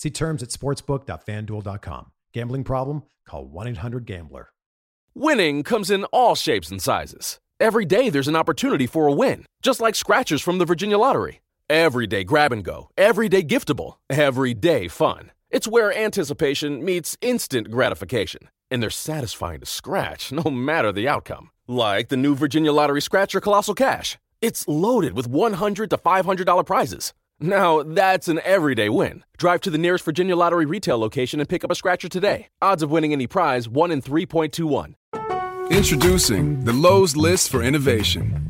See terms at sportsbook.fanduel.com. Gambling problem? Call 1 800 Gambler. Winning comes in all shapes and sizes. Every day there's an opportunity for a win, just like scratchers from the Virginia Lottery. Every day grab and go, every day giftable, every day fun. It's where anticipation meets instant gratification, and they're satisfying to scratch no matter the outcome. Like the new Virginia Lottery Scratcher Colossal Cash. It's loaded with 100 to $500 prizes. Now, that's an everyday win. Drive to the nearest Virginia Lottery retail location and pick up a scratcher today. Odds of winning any prize 1 in 3.21. Introducing the Lowe's List for Innovation.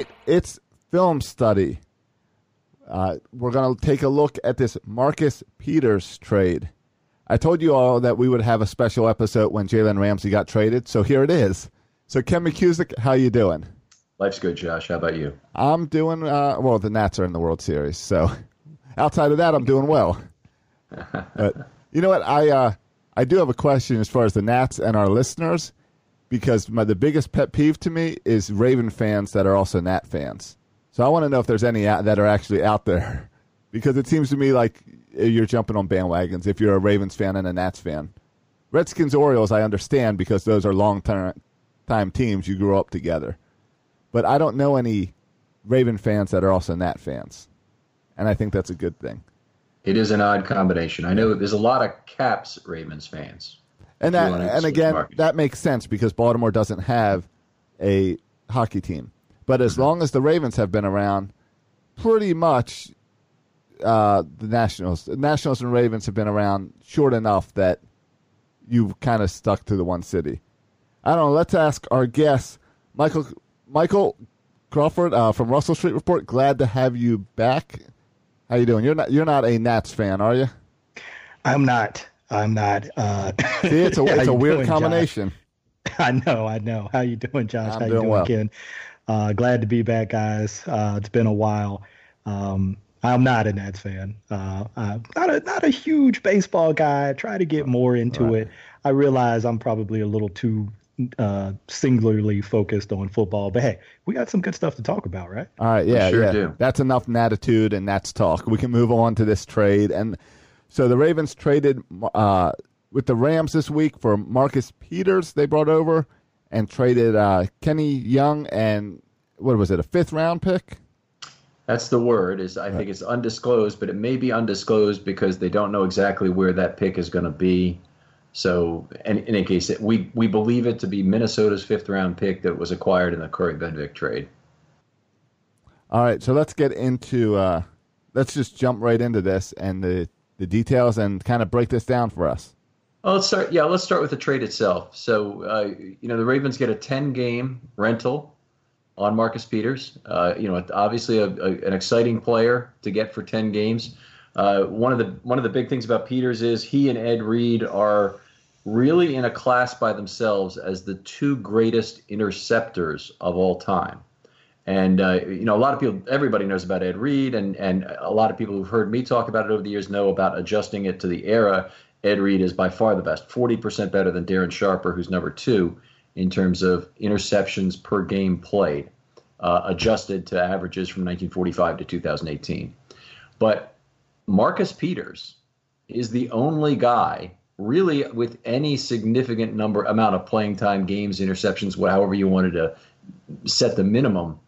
Right, it's film study. Uh, we're going to take a look at this Marcus Peters trade. I told you all that we would have a special episode when Jalen Ramsey got traded, so here it is. So, Ken McKusick, how you doing? Life's good, Josh. How about you? I'm doing uh, well. The Nats are in the World Series, so outside of that, I'm doing well. but you know what? I uh, I do have a question as far as the Nats and our listeners because my, the biggest pet peeve to me is Raven fans that are also Nat fans. So I want to know if there's any that are actually out there, because it seems to me like eh, you're jumping on bandwagons if you're a Ravens fan and a Nats fan. Redskins Orioles I understand because those are long time teams you grew up together, but I don't know any Raven fans that are also Nat fans, and I think that's a good thing. It is an odd combination. I know there's a lot of Caps Ravens fans. And that, and again, market. that makes sense because Baltimore doesn't have a hockey team. But as mm-hmm. long as the Ravens have been around, pretty much uh, the Nationals, the Nationals and Ravens have been around short enough that you've kind of stuck to the one city. I don't know. Let's ask our guest, Michael. Michael, Crawford uh, from Russell Street Report. Glad to have you back. How you doing? You're not you're not a Nats fan, are you? I'm not. I'm not. Uh, See, it's a it's a weird doing, combination. Josh? I know. I know. How you doing, Josh? I'm How doing you doing, well. Ken? Uh, glad to be back, guys. Uh, it's been a while. Um, I'm not a Nats fan. Uh, I'm not a not a huge baseball guy. I try to get more into right. it. I realize I'm probably a little too uh, singularly focused on football. But hey, we got some good stuff to talk about, right? All right, yeah, sure yeah. Do. That's enough attitude and that's talk. We can move on to this trade. And so the Ravens traded uh, with the Rams this week for Marcus Peters. They brought over and traded uh, Kenny Young and what was it? A fifth round pick. That's the word. Is I think it's undisclosed, but it may be undisclosed because they don't know exactly where that pick is going to be. So, in, in any case, we we believe it to be Minnesota's fifth round pick that was acquired in the Kaare Vedvik trade. All right, so let's get into uh, let's just jump right into this and the the details and kind of break this down for us. Well, let's start. Yeah, let's start with the trade itself. So, uh, you know, the Ravens get a ten game rental on Marcus Peters. Uh, you know, obviously a, a, an exciting player to get for ten games. Uh, one of the one of the big things about Peters is he and Ed Reed are really in a class by themselves as the two greatest interceptors of all time. And uh, you know, a lot of people, everybody knows about Ed Reed, and and a lot of people who've heard me talk about it over the years know about adjusting it to the era. Ed Reed is by far the best, 40% better than Darren Sharper, who's number two in terms of interceptions per game played, uh, adjusted to averages from 1945 to 2018. But Marcus Peters is the only guy really with any significant number amount of playing time, games, interceptions, however you wanted to set the minimum,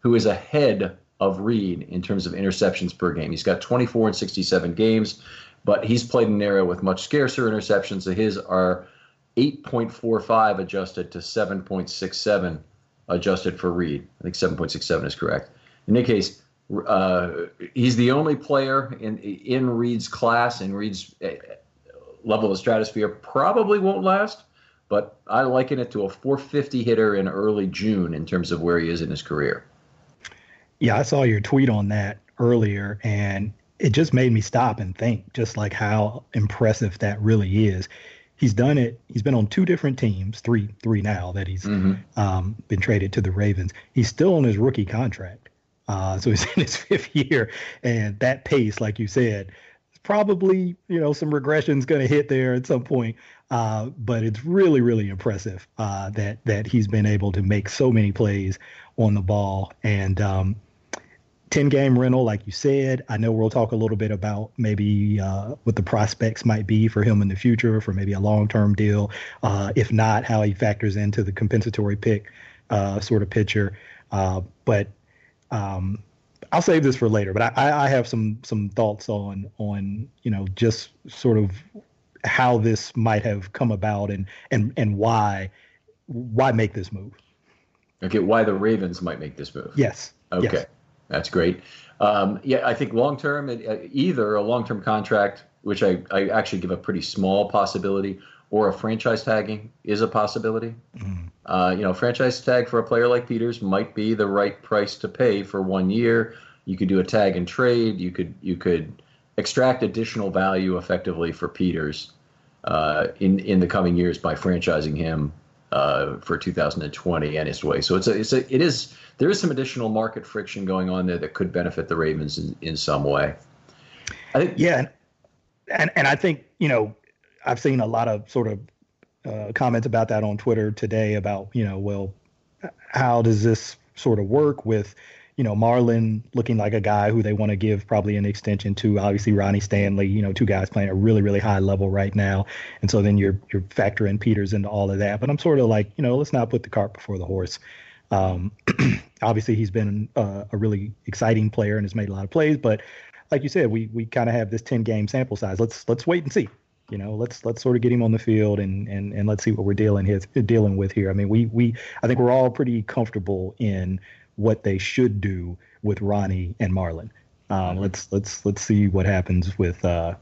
who is ahead of Reed in terms of interceptions per game. He's got 24 and 67 games, but he's played in an era with much scarcer interceptions. So his are 8.45 adjusted to 7.67 adjusted for Reed. I think 7.67 is correct. In any case, uh, he's the only player in in Reed's class and Reed's uh, level of stratosphere. Probably won't last, but I liken it to a 450 hitter in early June in terms of where he is in his career. Yeah, I saw your tweet on that earlier, and it just made me stop and think, just like how impressive that really is. He's done it. He's been on two different teams, three, three now that he's mm-hmm. um, been traded to the Ravens. He's still on his rookie contract. Uh, so he's in his fifth year, and that pace, like you said, probably you know some regression's going to hit there at some point. Uh, but it's really, really impressive uh, that that he's been able to make so many plays on the ball and. Um, 10 game rental, like you said. I know we'll talk a little bit about maybe uh, what the prospects might be for him in the future for maybe a long term deal. Uh, if not, how he factors into the compensatory pick uh, sort of picture. Uh, but um, I'll save this for later, but I, I have some some thoughts on on you know just sort of how this might have come about and and and why why make this move. Okay, why the Ravens might make this move? Yes. Okay, yes. That's great. Um, yeah, I think long term, uh, either a long term contract, which I, I actually give a pretty small possibility, or a franchise tagging is a possibility. Mm. Uh, you know, franchise tag for a player like Peters might be the right price to pay for one year. You could do a tag and trade. You could you could extract additional value effectively for Peters uh, in in the coming years by franchising him uh, for 2020 and his way. So it's a it's a it is there is some additional market friction going on there that could benefit the Ravens in, in some way. I think yeah, and, and and I think you know I've seen a lot of sort of uh, comments about that on Twitter today about you know well how does this sort of work with you know Marlon looking like a guy who they want to give probably an extension to. Obviously Ronnie Stanley you know two guys playing a really really high level right now. And so then you're you're factoring Peters into all of that. But I'm sort of like you know let's not put the cart before the horse. Um, obviously he's been uh, a really exciting player and has made a lot of plays. But like you said we we kind of have this 10 game sample size. Let's let's wait and see. You know, let's let's sort of get him on the field and and and let's see what we're dealing here dealing with here. I mean, we we I think we're all pretty comfortable in what they should do with Ronnie and Marlon. Um, mm-hmm. Let's let's let's see what happens with uh,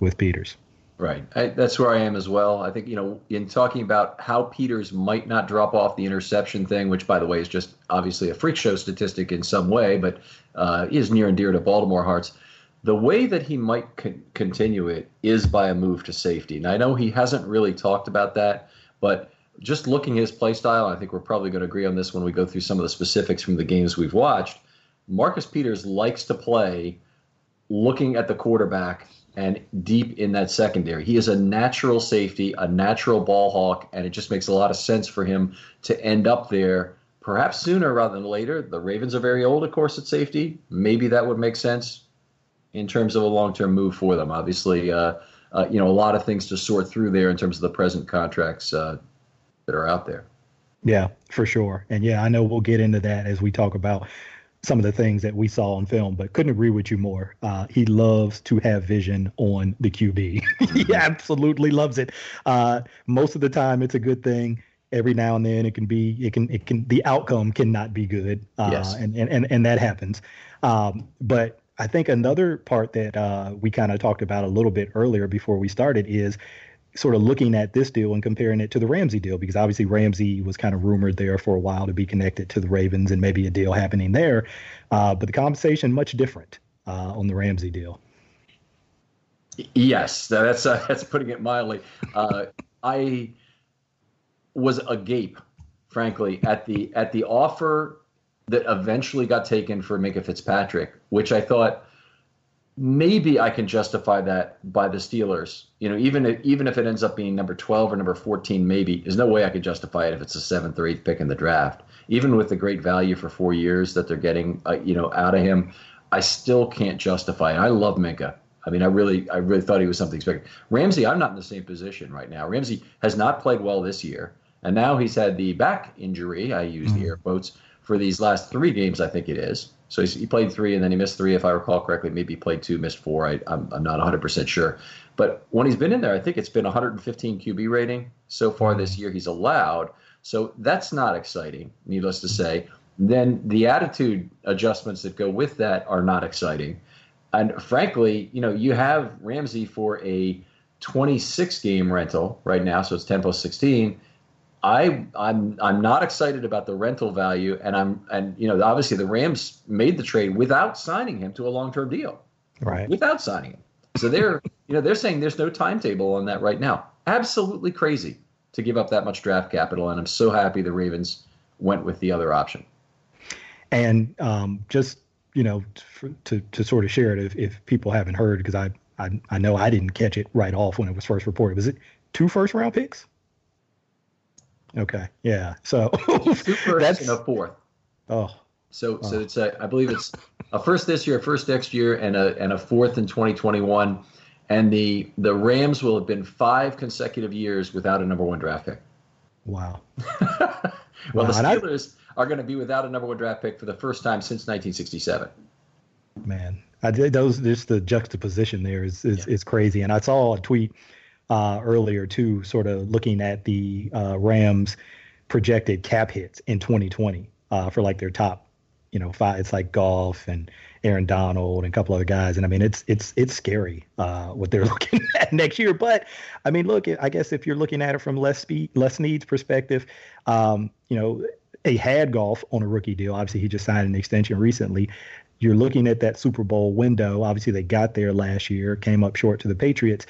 with Peters. Right. I, that's where I am as well. I think, you know, in talking about how Peters might not drop off the interception thing, which, by the way, is just obviously a freak show statistic in some way, but uh, is near and dear to Baltimore hearts. The way that he might con- continue it is by a move to safety. And I know he hasn't really talked about that, but just looking at his play style, I think we're probably going to agree on this when we go through some of the specifics from the games we've watched. Marcus Peters likes to play looking at the quarterback and deep in that secondary. He is a natural safety, a natural ball hawk, and it just makes a lot of sense for him to end up there perhaps sooner rather than later. The Ravens are very old, of course, at safety. Maybe that would make sense in terms of a long term move for them. Obviously, uh, uh, you know, a lot of things to sort through there in terms of the present contracts uh, that are out there. Yeah, for sure. And yeah, I know we'll get into that as we talk about some of the things that we saw on film, but couldn't agree with you more. Uh, he loves to have vision on the QB. he absolutely loves it. Uh, most of the time, it's a good thing. Every now and then, it can be, it can, it can, the outcome cannot be good. Uh, yes. and, and, and, and that happens. Um, but I think another part that uh, we kind of talked about a little bit earlier before we started is sort of looking at this deal and comparing it to the Ramsey deal because obviously Ramsey was kind of rumored there for a while to be connected to the Ravens and maybe a deal happening there, uh, but the compensation much different uh, on the Ramsey deal. Yes, that's uh, that's putting it mildly. Uh, I was agape, frankly, at the at the offer that eventually got taken for Minkah Fitzpatrick, which I thought maybe I can justify that by the Steelers. You know, even if, even if it ends up being number 12 or number 14, maybe there's no way I could justify it if it's a seventh or eighth pick in the draft. Even with the great value for four years that they're getting, uh, you know, out of him, I still can't justify it. I love Minkah. I mean, I really, I really thought he was something special. Ramsey, I'm not in the same position right now. Ramsey has not played well this year, and now he's had the back injury. I use mm-hmm. the air quotes for these last three games. I think it is so he played three and then he missed three, if I recall correctly. Maybe he played two, missed four. I, am not 100% sure. But when he's been in there, I think it's been 115 QB rating so far this mm-hmm. year he's allowed. So that's not exciting, needless to say. Then the attitude adjustments that go with that are not exciting. And frankly, you know, you have Ramsey for a 26 game rental right now, so it's 10 plus 16 I I'm I'm not excited about the rental value, and I'm and you know obviously the Rams made the trade without signing him to a long term deal, right? Without signing him, so they're you know they're saying there's no timetable on that right now. Absolutely crazy to give up that much draft capital, and I'm so happy the Ravens went with the other option. And um, just you know for, to to sort of share it if, if people haven't heard because I, I I know I didn't catch it right off when it was first reported. Was it two first round picks? Okay. Yeah. So two firsts and a fourth. Oh. So oh. so it's a, I believe it's a first this year, a first next year, and a and a fourth in 2021. And the the Rams will have been five consecutive years without a number one draft pick. Wow. well, wow. the Steelers I, are going to be without a number one draft pick for the first time since 1967. Man, I did those. Just the juxtaposition there is is, yeah. is crazy. And I saw a tweet uh, earlier too, sort of looking at the uh, Rams projected cap hits in 2020 uh, for like their top, you know, five. It's like Goff and Aaron Donald and a couple other guys, and I mean it's it's it's scary uh, what they're looking at next year. But I mean, look, I guess if you're looking at it from Les Snead, Les Snead's perspective, um, you know, they had Goff on a rookie deal. Obviously, he just signed an extension recently. You're looking at that Super Bowl window. Obviously, they got there last year, came up short to the Patriots.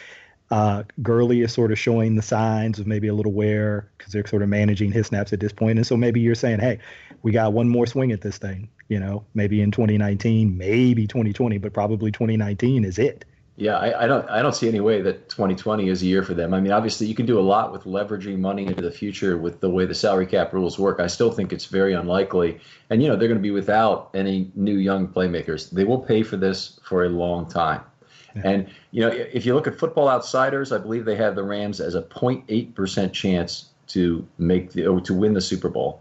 Uh, Gurley is sort of showing the signs of maybe a little wear because they're sort of managing his snaps at this point. And so maybe you're saying, hey, we got one more swing at this thing, you know, maybe in 2019, maybe 2020, but probably 2019 is it. Yeah, I, I, don't I don't see any way that 2020 is a year for them. I mean, obviously you can do a lot with leveraging money into the future with the way the salary cap rules work. I still think it's very unlikely. And you know, they're going to be without any new young playmakers. They will pay for this for a long time. And you know, if you look at Football Outsiders, I believe they have the Rams as a 0.8 percent chance to make the or to win the Super Bowl.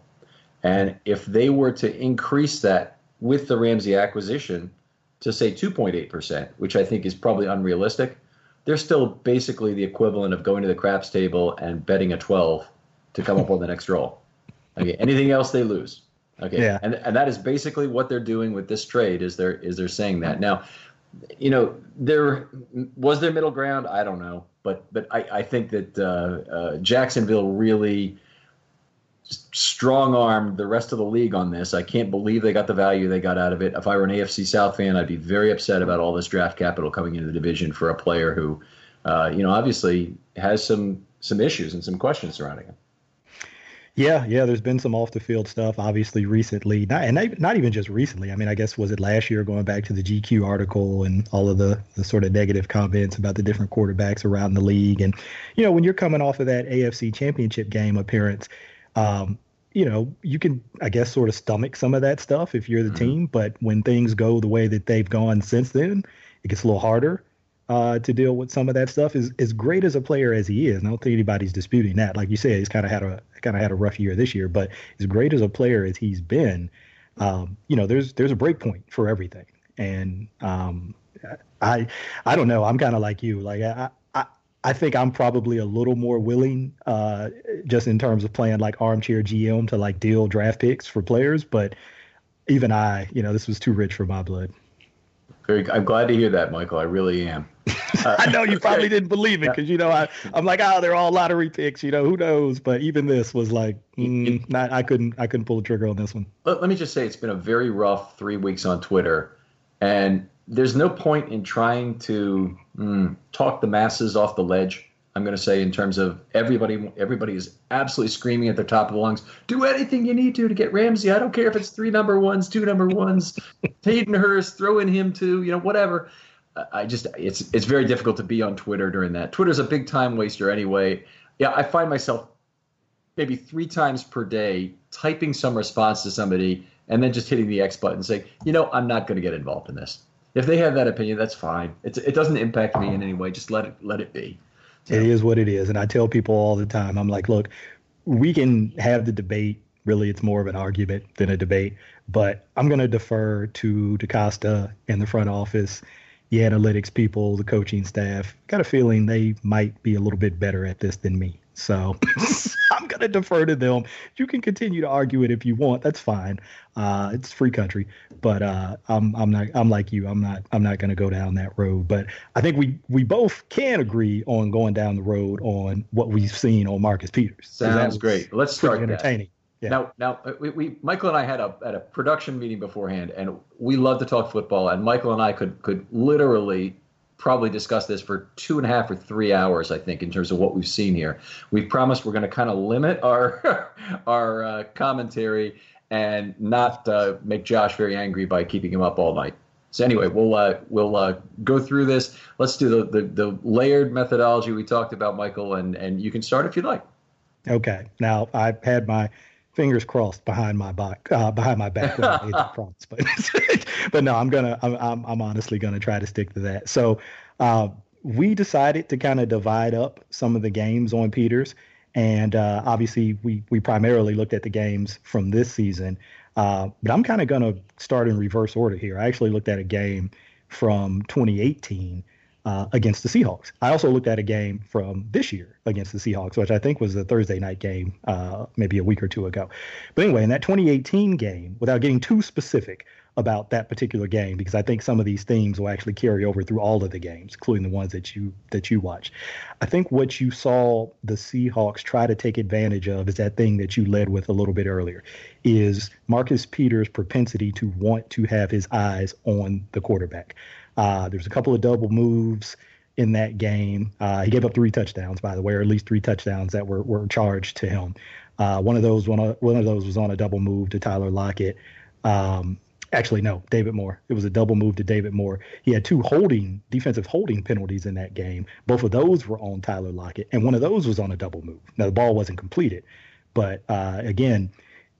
And if they were to increase that with the Ramsey acquisition to say 2.8 percent, which I think is probably unrealistic, they're still basically the equivalent of going to the craps table and betting a 12 to come up on the next roll. Okay, anything else they lose. Okay, yeah. and and that is basically what they're doing with this trade. Is they're is they're saying that now you know, there was there middle ground. I don't know. but but I, I think that uh, uh, Jacksonville really strong armed the rest of the league on this. I can't believe they got the value they got out of it. If I were an AFC South fan, I'd be very upset about all this draft capital coming into the division for a player who, uh, you know, obviously has some some issues and some questions surrounding him. Yeah, yeah. There's been some off the field stuff, obviously recently, not and not even just recently. I mean, I guess was it last year, going back to the GQ article and all of the the sort of negative comments about the different quarterbacks around the league, and you know, when you're coming off of that AFC Championship game appearance, um, you know, you can, I guess, sort of stomach some of that stuff if you're the mm-hmm. team. But when things go the way that they've gone since then, it gets a little harder uh, to deal with some of that stuff. Is as great as a player as he is, I don't think anybody's disputing that. Like you said, he's kind of had a kind of had a rough year this year, but as great as a player as he's been, um, you know, there's there's a break point for everything, and um, I I don't know. I'm kind of like you. Like I, I think I'm probably a little more willing, uh, just in terms of playing like armchair GM to like deal draft picks for players. But even I, you know, this was too rich for my blood. Very, I'm glad to hear that, Michael. I really am. Uh, I know you probably didn't believe it because you know I, I'm like, oh, they're all lottery picks. You know, who knows? But even this was like, mm, not, I couldn't, I couldn't pull the trigger on this one. Let, let me just say, it's been a very rough three weeks on Twitter, and there's no point in trying to mm, talk the masses off the ledge. I'm going to say in terms of everybody, everybody is absolutely screaming at the top of the lungs. Do anything you need to to get Ramsey. I don't care if it's three number ones, two number ones, Hayden Hurst, throw in him too. You know, whatever. I just it's it's very difficult to be on Twitter during that. Twitter's a big time waster anyway. Yeah, I find myself maybe three times per day typing some response to somebody and then just hitting the X button saying, you know, I'm not going to get involved in this if they have that opinion, that's fine. It's, it doesn't impact me in any way. Just let it let it be. So. It is what it is, and I tell people all the time. I'm like, look, we can have the debate. Really, it's more of an argument than a debate. But I'm going to defer to DeCosta and the front office, the analytics people, the coaching staff. Got a feeling they might be a little bit better at this than me. So I'm going to defer to them. You can continue to argue it if you want. That's fine. Uh, it's free country, but uh, I'm I'm not I'm like you. I'm not I'm not going to go down that road. But I think we we both can agree on going down the road on what we've seen on Marcus Peters. Sounds great. Let's start entertaining. Yeah. Now, now uh, we, we, Michael and I had a had a production meeting beforehand, and we love to talk football. And Michael and I could could literally probably discuss this for two and a half or three hours. I think in terms of what we've seen here, we've promised we're going to kind of limit our our uh, commentary and not uh, make Josh very angry by keeping him up all night. So anyway, we'll uh, we'll uh, go through this. Let's do the, the, the layered methodology we talked about, Michael, and and you can start if you'd like. Okay. Now I've had my fingers crossed behind my back uh, behind my back when I made that promise. But but no, I'm gonna I'm I'm, I'm honestly gonna try to stick to that. So uh, we decided to kind of divide up some of the games on Peters, and uh, obviously we we primarily looked at the games from this season. Uh, but I'm kind of gonna start in reverse order here. I actually looked at a game from 2018 uh, against the Seahawks. I also looked at a game from this year against the Seahawks, which I think was the Thursday night game, uh, maybe a week or two ago. But anyway, in that 2018 game, without getting too specific about that particular game, because I think some of these themes will actually carry over through all of the games, including the ones that you that you watch. I think what you saw the Seahawks try to take advantage of is that thing that you led with a little bit earlier, is Marcus Peters' propensity to want to have his eyes on the quarterback. Uh, there's a couple of double moves in that game. Uh, he gave up three touchdowns, by the way, or at least three touchdowns that were, were charged to him. Uh, one of those one, one of those was on a double move to Tyler Lockett. Um, actually, no, David Moore. It was a double move to David Moore. He had two holding defensive holding penalties in that game. Both of those were on Tyler Lockett, and one of those was on a double move. Now the ball wasn't completed, but uh, again,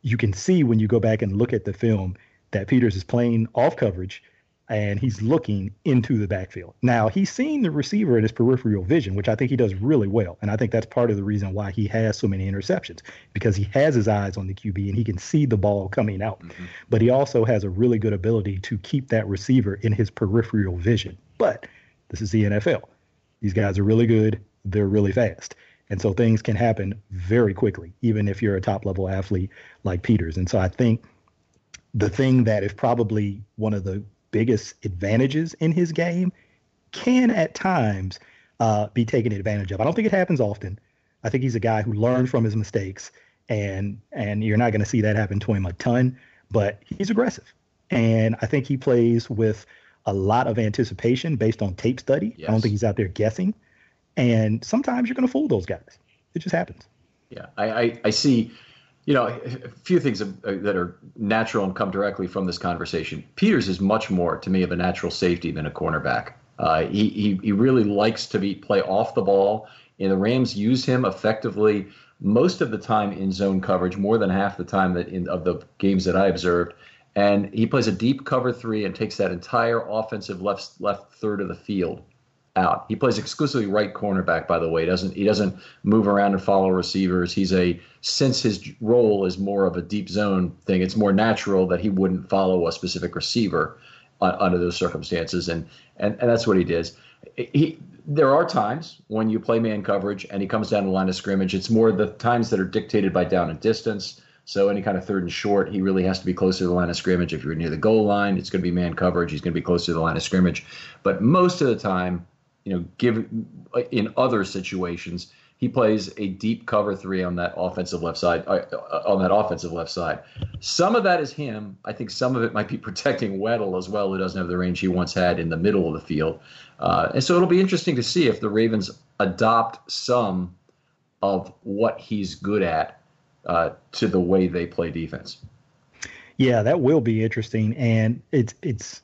you can see when you go back and look at the film that Peters is playing off coverage and he's looking into the backfield. Now, he's seeing the receiver in his peripheral vision, which I think he does really well. And I think that's part of the reason why he has so many interceptions because he has his eyes on the QB and he can see the ball coming out. Mm-hmm. But he also has a really good ability to keep that receiver in his peripheral vision. But this is the NFL. These guys are really good, they're really fast. And so things can happen very quickly, even if you're a top level athlete like Peters. And so I think the thing that is probably one of the biggest advantages in his game can at times uh, be taken advantage of. I don't think it happens often. I think he's a guy who learns from his mistakes, and and you're not going to see that happen to him a ton. But he's aggressive, and I think he plays with a lot of anticipation based on tape study. Yes. I don't think he's out there guessing. And sometimes you're going to fool those guys. It just happens. Yeah, I, I, I see you know, a few things that are natural and come directly from this conversation. Peters is much more to me of a natural safety than a cornerback. Uh, he, he he really likes to be play off the ball, and the Rams use him effectively most of the time in zone coverage, more than half the time that in of the games that I observed. And he plays a deep cover three and takes that entire offensive left left third of the field out. He plays exclusively right cornerback, by the way. He doesn't he doesn't move around and follow receivers. He's a since his role is more of a deep zone thing. It's more natural that he wouldn't follow a specific receiver uh, under those circumstances, and and and that's what he does. He there are times when you play man coverage and he comes down the line of scrimmage. It's more the times that are dictated by down and distance. So any kind of third and short, he really has to be closer to the line of scrimmage. If you're near the goal line, it's going to be man coverage. He's going to be closer to the line of scrimmage. But most of the time, you know, give in other situations, he plays a deep cover three on that offensive left side. Uh, uh, on that offensive left side, some of that is him. I think some of it might be protecting Weddle as well, who doesn't have the range he once had in the middle of the field. Uh, and so it'll be interesting to see if the Ravens adopt some of what he's good at uh, to the way they play defense. Yeah, that will be interesting, and it's it's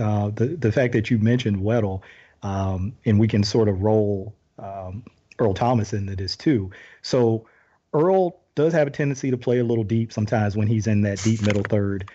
uh, the the fact that you mentioned Weddle um, and we can sort of roll um, Earl Thomas into this too. So Earl does have a tendency to play a little deep sometimes when he's in that deep middle third,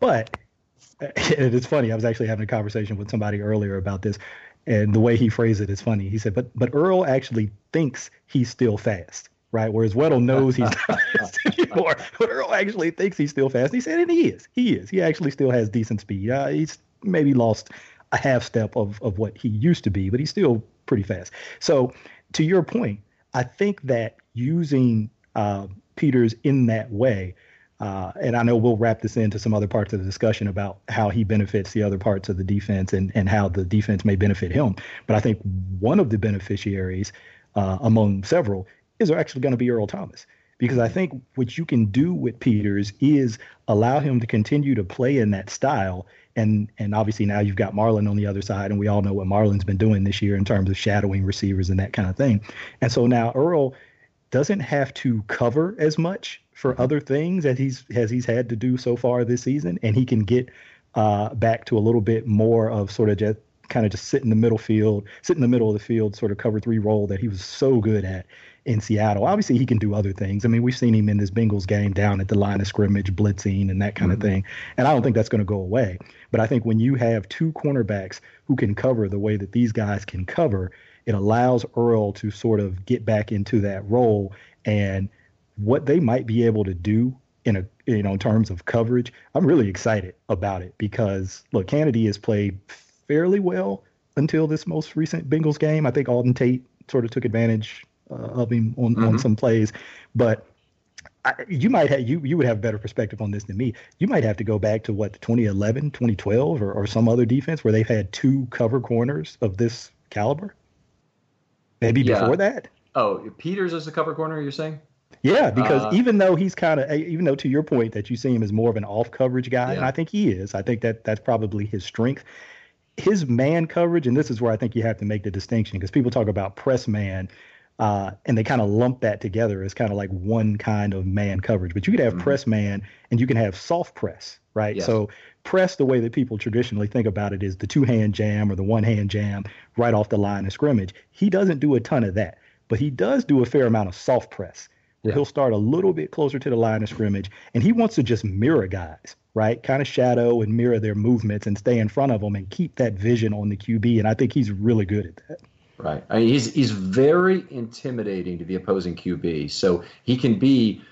but it's funny. I was actually having a conversation with somebody earlier about this, and the way he phrased it is funny. He said, "But but Earl actually thinks he's still fast." Right, whereas Weddle knows he's not fast anymore, but Earl actually thinks he's still fast. He said, and he is. He is. He actually still has decent speed. Uh, he's maybe lost a half step of, of what he used to be, but he's still pretty fast. So, to your point, I think that using uh, Peters in that way, uh, and I know we'll wrap this into some other parts of the discussion about how he benefits the other parts of the defense and, and how the defense may benefit him. But I think one of the beneficiaries, uh, among several, is actually going to be Earl Thomas. Because I think what you can do with Peters is allow him to continue to play in that style and and obviously now you've got Marlon on the other side, and we all know what Marlon's been doing this year in terms of shadowing receivers and that kind of thing. And so now Earl doesn't have to cover as much for other things as he's as he's had to do so far this season, and he can get uh, back to a little bit more of sort of just kind of just sit in the middle field, sit in the middle of the field, sort of cover three role that he was so good at in Seattle. Obviously, he can do other things. I mean, we've seen him in this Bengals game down at the line of scrimmage, blitzing and that kind mm-hmm. of thing. And I don't think that's going to go away. But I think when you have two cornerbacks who can cover the way that these guys can cover, it allows Earl to sort of get back into that role and what they might be able to do in a you know in terms of coverage. I'm really excited about it because look, Canady has played fairly well until this most recent Bengals game. I think Auden Tate sort of took advantage uh, of him on, mm-hmm. on some plays. But I, you might have you you would have better perspective on this than me. You might have to go back to what 2011, 2012, or, or some other defense where they've had two cover corners of this caliber. Maybe yeah. before that. Oh, Peters as a cover corner. You're saying? Yeah, because uh, even though he's kind of, even though to your point that you see him as more of an off coverage guy, yeah. and I think he is, I think that that's probably his strength. His man coverage, and this is where I think you have to make the distinction because people talk about press man, uh, and they kind of lump that together as kind of like one kind of man coverage. But you could have mm-hmm. press man and you can have soft press, right? Yes. So press, the way that people traditionally think about it, is the two hand jam or the one hand jam right off the line of scrimmage. He doesn't do a ton of that, but he does do a fair amount of soft press. Where yeah. he'll start a little bit closer to the line of scrimmage, and he wants to just mirror guys, right? Kind of shadow and mirror their movements and stay in front of them and keep that vision on the QB. And I think he's really good at that. Right. I mean, he's he's very intimidating to the opposing QB. So he can be,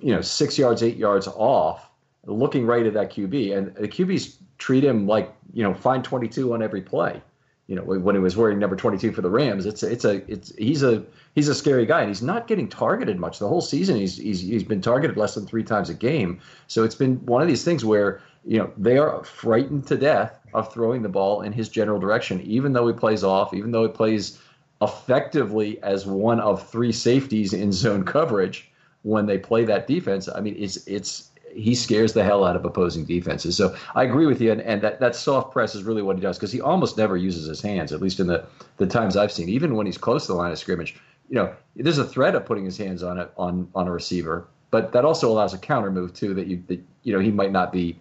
you know, six yards, eight yards off, looking right at that QB, and the QBs treat him like you know, find 22 on every play. You know, when he was wearing number 22 for the Rams, it's a, it's a it's he's a he's a scary guy, and he's not getting targeted much the whole season. He's he's he's been targeted less than three times a game. So it's been one of these things where you know they are frightened to death of throwing the ball in his general direction, even though he plays off, even though he plays effectively as one of three safeties in zone coverage when they play that defense. I mean, it's it's he scares the hell out of opposing defenses. So I agree with you, and, and that, that soft press is really what he does because he almost never uses his hands, at least in the, the times I've seen. Even when he's close to the line of scrimmage, you know, there's a threat of putting his hands on it on on a receiver, but that also allows a counter move too that you that you know he might not be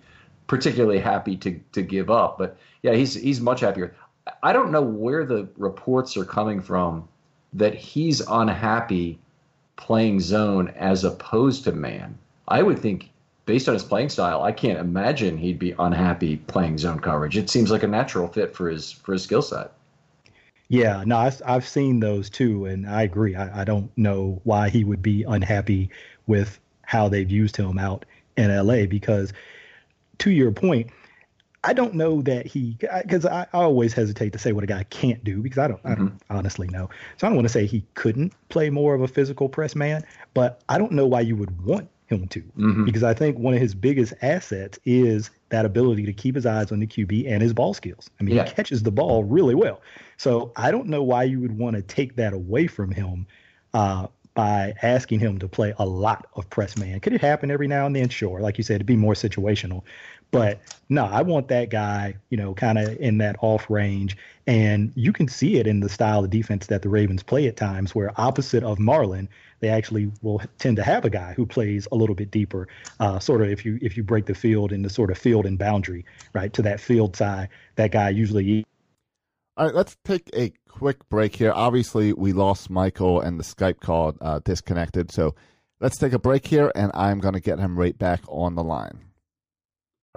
particularly happy to to give up. But yeah, he's he's much happier. I don't know where the reports are coming from that he's unhappy playing zone as opposed to man. I would think based on his playing style, I can't imagine he'd be unhappy playing zone coverage. It seems like a natural fit for his for his skill set. Yeah, no, I've, I've seen those too, and I agree. I, I don't know why he would be unhappy with how they've used him out in LA because, to your point, I don't know that he because I, I, always hesitate to say what a guy can't do because I don't I don't mm-hmm. honestly know. So I don't want to say he couldn't play more of a physical press man, but I don't know why you would want him to mm-hmm. because I think one of his biggest assets is that ability to keep his eyes on the QB and his ball skills. I mean, yeah. he catches the ball really well. So I don't know why you would want to take that away from him uh, by asking him to play a lot of press man. Could it happen every now and then? Sure. Like you said, to be more situational. But no, I want that guy, you know, kind of in that off range. And you can see it in the style of defense that the Ravens play at times, where opposite of Marlon, they actually will tend to have a guy who plays a little bit deeper, uh, sort of if you if you break the field into sort of field and boundary, right to that field side, that guy usually. All right, let's take a quick break here. Obviously, we lost Michael and the Skype call uh, disconnected, so let's take a break here, and I'm going to get him right back on the line.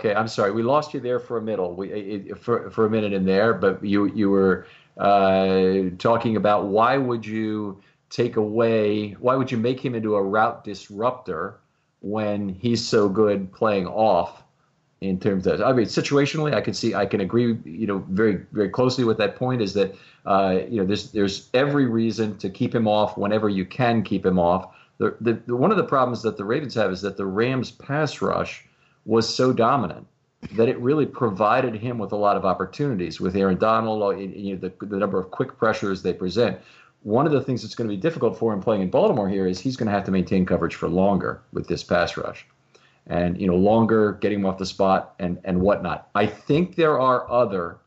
Okay, I'm sorry, we lost you there for a middle, we, for for a minute in there, but you you were uh, talking about why would you take away? Why would you make him into a route disruptor when he's so good playing off? In terms of, I mean, situationally, I can see, I can agree, you know, very, very closely with that point. Is that, uh, you know, there's, there's every reason to keep him off whenever you can keep him off. The, the, the, one of the problems that the Ravens have is that the Rams' pass rush was so dominant that it really provided him with a lot of opportunities with Aaron Donald, you know, the, the number of quick pressures they present one of the things that's going to be difficult for him playing in Baltimore here is he's going to have to maintain coverage for longer with this pass rush, and you know longer getting him off the spot and and whatnot. I think there are other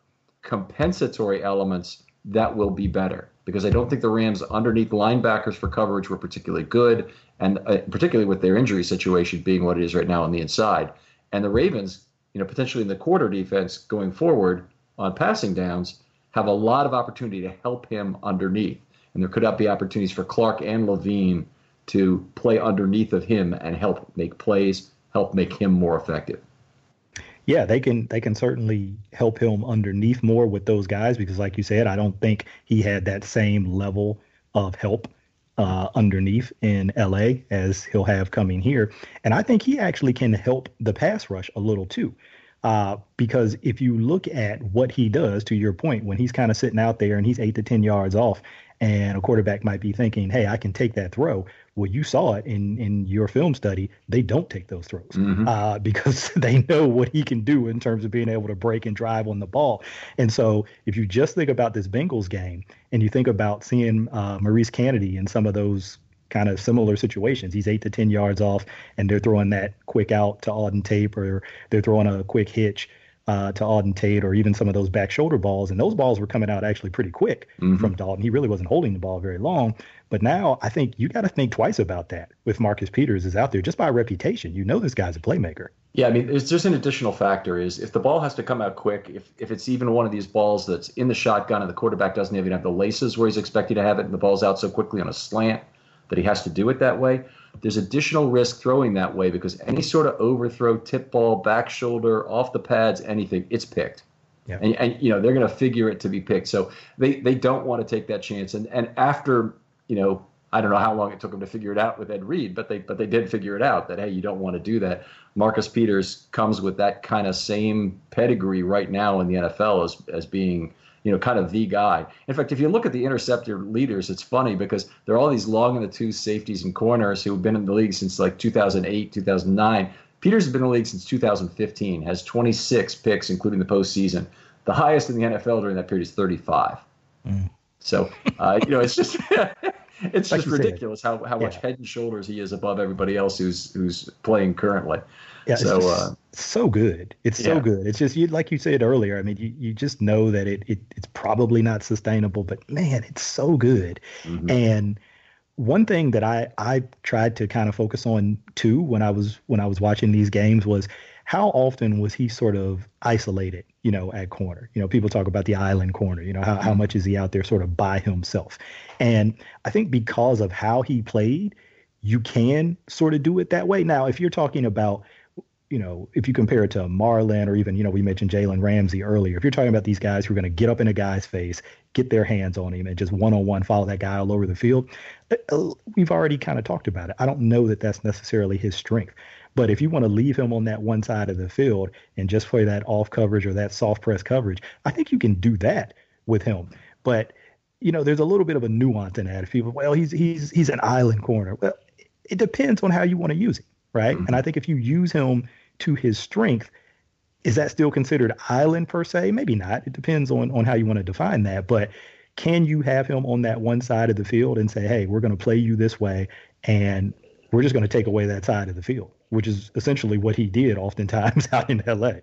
compensatory elements that will be better because I don't think the Rams underneath linebackers for coverage were particularly good, and uh, particularly with their injury situation being what it is right now on the inside, and the Ravens, you know, potentially in the quarter defense going forward on passing downs have a lot of opportunity to help him underneath. And there could be opportunities for Clark and Levine to play underneath of him and help make plays, help make him more effective. Yeah, they can they can certainly help him underneath more with those guys because, like you said, I don't think he had that same level of help uh, underneath in LA as he'll have coming here, and I think he actually can help the pass rush a little too. Uh, because if you look at what he does, to your point, when he's kind of sitting out there and he's eight to 10 yards off, and a quarterback might be thinking, hey, I can take that throw. Well, you saw it in, in your film study. They don't take those throws mm-hmm. uh, because they know what he can do in terms of being able to break and drive on the ball. And so if you just think about this Bengals game and you think about seeing uh, Maurice Canady in some of those kind of similar situations. He's eight to 10 yards off, and they're throwing that quick out to Auden Tate, or they're throwing a quick hitch uh, to Auden Tate or even some of those back shoulder balls. And those balls were coming out actually pretty quick mm-hmm. from Dalton. He really wasn't holding the ball very long. But now I think you got to think twice about that with Marcus Peters is out there just by reputation. You know this guy's a playmaker. Yeah, I mean, there's just an additional factor is if the ball has to come out quick, if, if it's even one of these balls that's in the shotgun and the quarterback doesn't even have the laces where he's expected to have it and the ball's out so quickly on a slant that he has to do it that way, there's additional risk throwing that way because any sort of overthrow, tip ball, back shoulder, off the pads, anything, it's picked. Yeah. And, and you know they're going to figure it to be picked, so they they don't want to take that chance. And and after you know I don't know how long it took them to figure it out with Ed Reed, but they but they did figure it out that hey, you don't want to do that. Marcus Peters comes with that kind of same pedigree right now in the NFL as as being you know, kind of the guy. In fact, if you look at the interceptor leaders, it's funny because there are all these long in the two safeties and corners who have been in the league since like 2008, 2009. Peters has been in the league since 2015, has 26 picks, including the postseason. The highest in the NFL during that period is 35. Mm. So, uh, you know, it's just it's like just ridiculous how, how yeah. much head and shoulders he is above everybody else who's who's playing currently. Yeah, so uh, so good. It's yeah. so good. It's just you like you said earlier. I mean, you, you just know that it, it it's probably not sustainable, but man, it's so good. Mm-hmm. And one thing that I I tried to kind of focus on too when I was when I was watching these games was how often was he sort of isolated, you know, at corner? You know, people talk about the island corner, you know, how, how much is he out there sort of by himself? And I think because of how he played, you can sort of do it that way. Now, if you're talking about, you know, if you compare it to Marlon or even, you know, we mentioned Jalen Ramsey earlier, if you're talking about these guys who are going to get up in a guy's face, get their hands on him, and just one on one follow that guy all over the field, uh, uh, we've already kind of talked about it. I don't know that that's necessarily his strength. But if you want to leave him on that one side of the field and just play that off coverage or that soft press coverage, I think you can do that with him. But you know, there's a little bit of a nuance in that. If people, well, he's he's he's an island corner. Well, it depends on how you want to use him, right? Mm-hmm. And I think if you use him to his strength, is that still considered island per se? Maybe not. It depends on on how you want to define that. But can you have him on that one side of the field and say, hey, we're going to play you this way, and we're just going to take away that side of the field, which is essentially what he did oftentimes out in LA.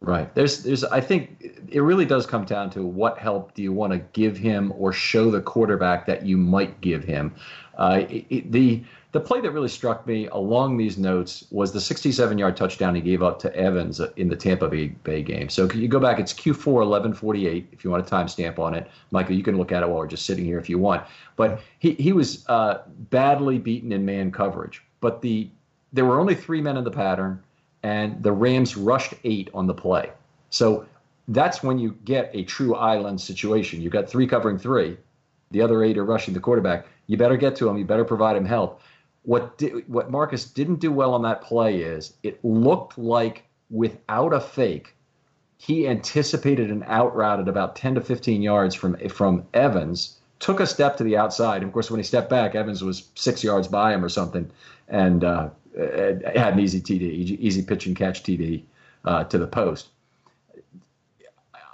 Right. There's, there's. I think it really does come down to what help do you want to give him or show the quarterback that you might give him. Uh, it, it, the the play that really struck me along these notes was the 67 yard touchdown he gave up to Evans in the Tampa Bay game. So you go back, it's Q4 1148 if you want a timestamp on it. Michael, you can look at it while we're just sitting here if you want. But he, he was uh, badly beaten in man coverage. But the there were only three men in the pattern, and the Rams rushed eight on the play. So that's when you get a true island situation. You've got three covering three, the other eight are rushing the quarterback. You better get to him. You better provide him help. What di- what Marcus didn't do well on that play is it looked like without a fake, he anticipated an out route at about 10 to 15 yards from from Evans, took a step to the outside. And of course, when he stepped back, Evans was six yards by him or something, and uh, had an easy TD, easy pitch and catch TD uh, to the post.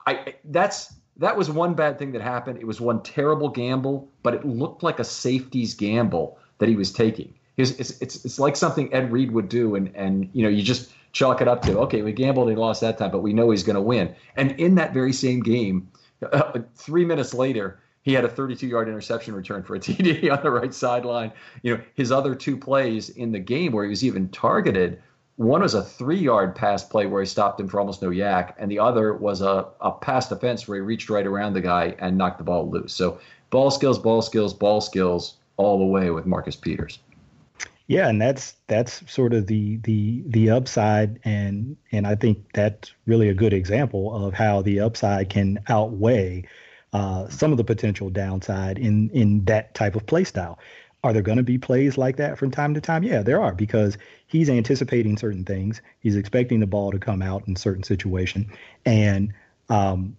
I that's that was one bad thing that happened. It was one terrible gamble, but it looked like a safety's gamble that he was taking. It's, it's, it's, it's like something Ed Reed would do, and, and you know you just chalk it up to okay, we gambled and lost that time, but we know he's going to win. And in that very same game, uh, three minutes later, he had a 32-yard interception return for a TD on the right sideline. You know his other two plays in the game where he was even targeted. One was a three-yard pass play where he stopped him for almost no YAC, and the other was a, a pass defense where he reached right around the guy and knocked the ball loose. So ball skills, ball skills, ball skills all the way with Marcus Peters. Yeah, and that's that's sort of the the the upside, and and I think that's really a good example of how the upside can outweigh uh, some of the potential downside in in that type of play style. Are there going to be plays like that from time to time? Yeah, there are because he's anticipating certain things. He's expecting the ball to come out in certain situation, and um,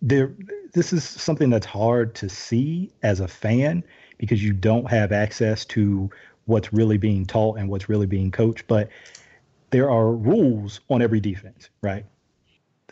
there. This is something that's hard to see as a fan because you don't have access to what's really being taught and what's really being coached. But there are rules on every defense, right?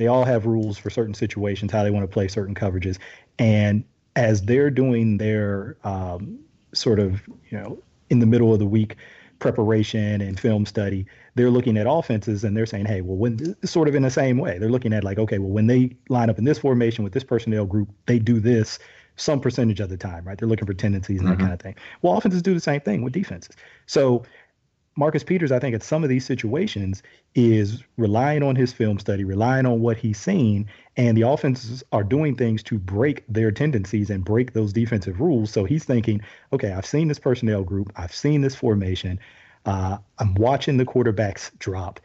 They all have rules for certain situations, how they want to play certain coverages. And as they're doing their um, sort of, you know, in the middle of the week preparation and film study, they're looking at offenses and they're saying, hey, well, when sort of in the same way, they're looking at like, okay, well, when they line up in this formation with this personnel group, they do this some percentage of the time, right? They're looking for tendencies and mm-hmm. that kind of thing. Well, offenses do the same thing with defenses. So Marcus Peters, I think, at some of these situations is relying on his film study, relying on what he's seen, and the offenses are doing things to break their tendencies and break those defensive rules. So he's thinking, okay, I've seen this personnel group, I've seen this formation, uh, I'm watching the quarterbacks drop.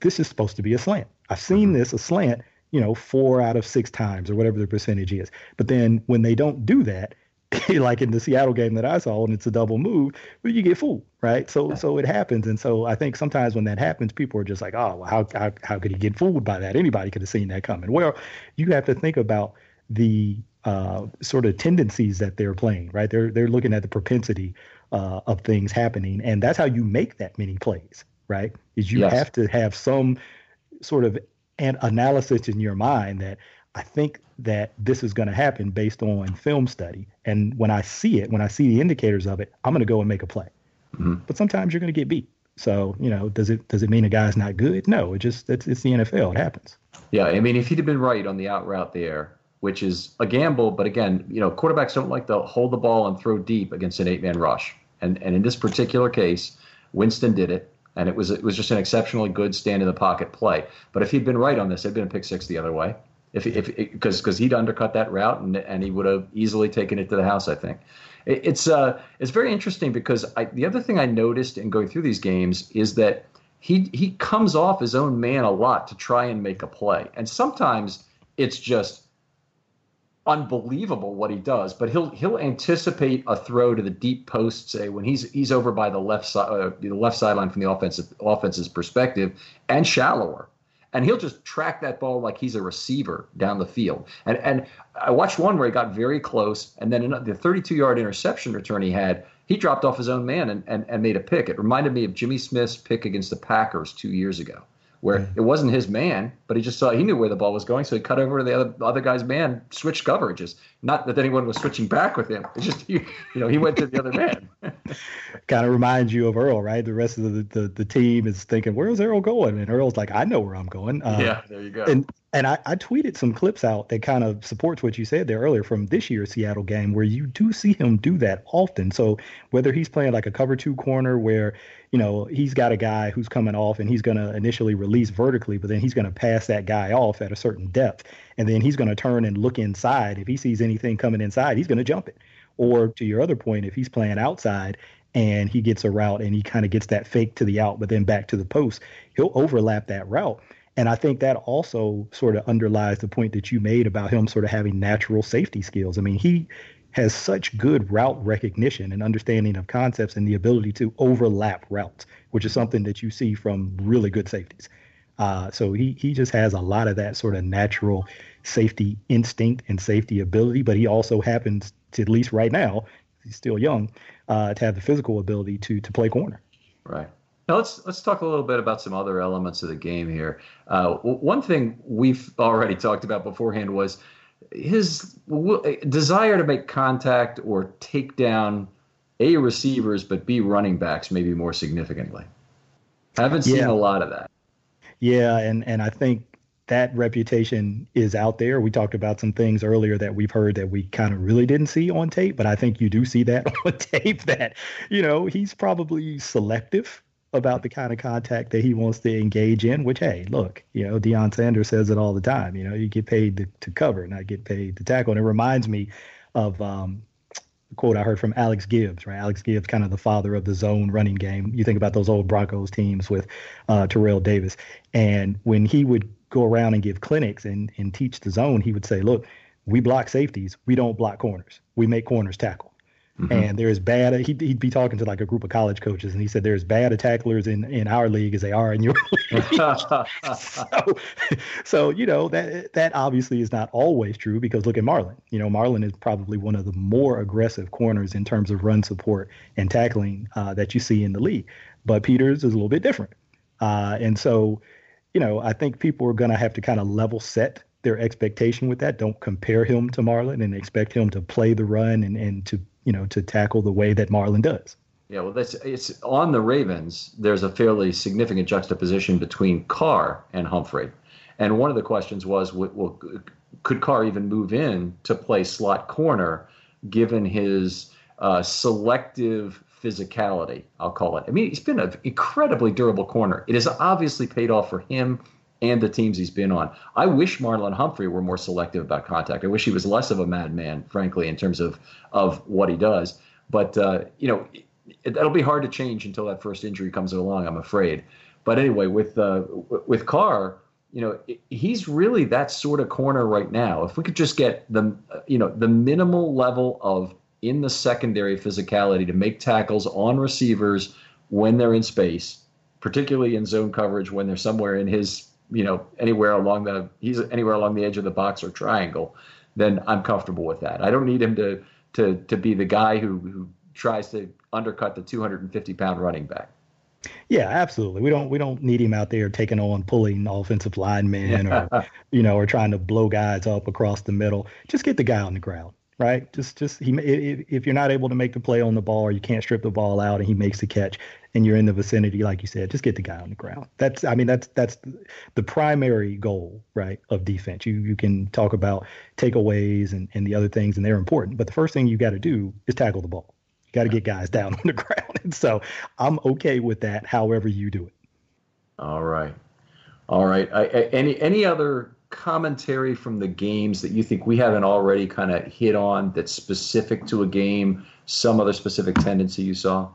This is supposed to be a slant. I've seen mm-hmm. this a slant you know, four out of six times or whatever the percentage is. But then when they don't do that, like in the Seattle game that I saw, and it's a double move, but you get fooled, right? So so it happens, and so I think sometimes when that happens, people are just like, oh, well, how how how could he get fooled by that? Anybody could have seen that coming. Well, you have to think about the uh, sort of tendencies that they're playing, right? They're they're looking at the propensity uh, of things happening, and that's how you make that many plays, right? Is you yes. have to have some sort of an analysis in your mind that I think that this is going to happen based on film study. And when I see it, when I see the indicators of it, I'm going to go and make a play. Mm-hmm. But sometimes you're going to get beat. So you know, does it does it mean a guy's not good? No, it just it's it's the NFL. It happens. Yeah, I mean, if he'd have been right on the out route there, which is a gamble, but again, you know, quarterbacks don't like to hold the ball and throw deep against an eight man rush. And and in this particular case, Winston did it, and it was it was just an exceptionally good stand in the pocket play. But if he'd been right on this, it'd been a pick six the other way. If if because because he'd undercut that route and and he would have easily taken it to the house, I think. It's uh, it's very interesting because I, the other thing I noticed in going through these games is that he he comes off his own man a lot to try and make a play, and sometimes it's just unbelievable what he does. But he'll he'll anticipate a throw to the deep post, say when he's he's over by the left side, uh, the left sideline from the offensive offense's perspective, and shallower and he'll just track that ball like he's a receiver down the field. And and I watched one where he got very close, and then the 32 yard interception return he had, he dropped off his own man and, and, and made a pick. It reminded me of Jimmy Smith's pick against the Packers two years ago where mm. it wasn't his man, but he just saw he knew where the ball was going, so he cut over to the other other guy's man, switched coverages. Not that anyone was switching back with him. It's just he, you know he went to the other man. kind of reminds you of Earl, right? The rest of the, the, the team is thinking, "Where's Earl going?" And Earl's like, "I know where I'm going." Uh, yeah, there you go. And and I, I tweeted some clips out that kind of supports what you said there earlier from this year's Seattle game, where you do see him do that often. So whether he's playing like a cover two corner where you know, he's got a guy who's coming off and he's going to initially release vertically, but then he's going to pass that guy off at a certain depth. And then he's going to turn and look inside. If he sees anything coming inside, he's going to jump it. Or to your other point, if he's playing outside and he gets a route and he kind of gets that fake to the out, but then back to the post, he'll overlap that route. And I think that also sort of underlies the point that you made about him sort of having natural safety skills. I mean, he has such good route recognition and understanding of concepts and the ability to overlap routes, which is something that you see from really good safeties. Uh, so he he just has a lot of that sort of natural safety instinct and safety ability, but he also happens to at least right now, he's still young, uh, to have the physical ability to to play corner. Right. Now let's let's talk a little bit about some other elements of the game here. Uh, one thing we've already talked about beforehand was his desire to make contact or take down a receivers, but b running backs maybe more significantly. I haven't seen yeah. a lot of that. Yeah, and and I think that reputation is out there. We talked about some things earlier that we've heard that we kind of really didn't see on tape, but I think you do see that on tape that, you know, he's probably selective about the kind of contact that he wants to engage in, which, hey, look, you know, Deion Sanders says it all the time. You know, you get paid to, to cover, not get paid to tackle. And it reminds me of um, quote I heard from Alex Gibbs, right? Alex Gibbs, kind of the father of the zone running game. You think about those old Broncos teams with uh, Terrell Davis. And when he would go around and give clinics and, and teach the zone, he would say, look, we block safeties. We don't block corners. We make corners tackle. Mm-hmm. And there's bad. He'd, he'd be talking to like a group of college coaches, and he said there's bad tacklers in, in our league as they are in your league. so, so you know that that obviously is not always true because look at Marlon. You know Marlon is probably one of the more aggressive corners in terms of run support and tackling uh, that you see in the league. But Peters is a little bit different, uh, and so you know I think people are going to have to kind of level set their expectation with that. Don't compare him to Marlon and expect him to play the run and, and to you know, to tackle the way that Marlon does. Yeah, well, that's it's on the Ravens. There's a fairly significant juxtaposition between Carr and Humphrey, and one of the questions was, well, could Carr even move in to play slot corner, given his uh, selective physicality? I'll call it. I mean, he's been an incredibly durable corner. It has obviously paid off for him and the teams he's been on. I wish Marlon Humphrey were more selective about contact. I wish he was less of a madman, frankly, in terms of of what he does. But uh, you know, it, that'll be hard to change until that first injury comes along. I'm afraid. But anyway, with uh, with Carr, you know, he's really that sort of corner right now. If we could just get the you know the minimal level of in the secondary physicality to make tackles on receivers when they're in space, particularly in zone coverage when they're somewhere in his you know anywhere along the he's anywhere along the edge of the box or triangle, then I'm comfortable with that. I don't need him to to to be the guy who who tries to undercut the 250 pound running back. Yeah, absolutely. We don't we don't need him out there taking on pulling offensive linemen or you know or trying to blow guys up across the middle. Just get the guy on the ground, right? Just just he if you're not able to make the play on the ball or you can't strip the ball out and he makes the catch and you're in the vicinity like you said, just get the guy on the ground. That's I mean that's that's the primary goal, right, of defense. You you can talk about takeaways and and the other things and they're important, but the first thing you got to do is tackle the ball got to get guys down on the ground. And so I'm okay with that, however you do it. All right. All right. I, I, any any other commentary from the games that you think we haven't already kind of hit on that's specific to a game? Some other specific tendency you saw?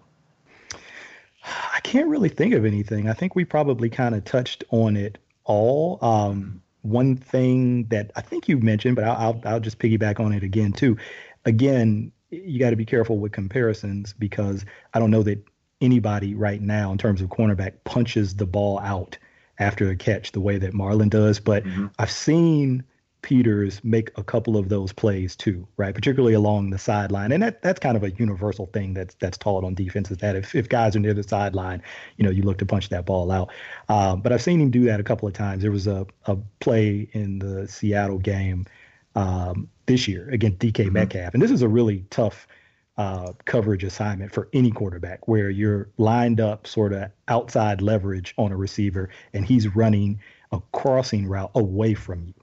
I can't really think of anything. I think we probably kind of touched on it all. Um, one thing that I think you mentioned, but I'll, I'll, I'll just piggyback on it again too. Again, you got to be careful with comparisons because I don't know that anybody right now, in terms of cornerback, punches the ball out after a catch the way that Marlon does. But mm-hmm. I've seen Peters make a couple of those plays too, right? Particularly along the sideline, and that that's kind of a universal thing that's that's taught on defense is that if, if guys are near the sideline, you know, you look to punch that ball out. Um, but I've seen him do that a couple of times. There was a a play in the Seattle game um, this year against DK mm-hmm. Metcalf. And this is a really tough uh, coverage assignment for any quarterback where you're lined up sort of outside leverage on a receiver and he's running a crossing route away from you.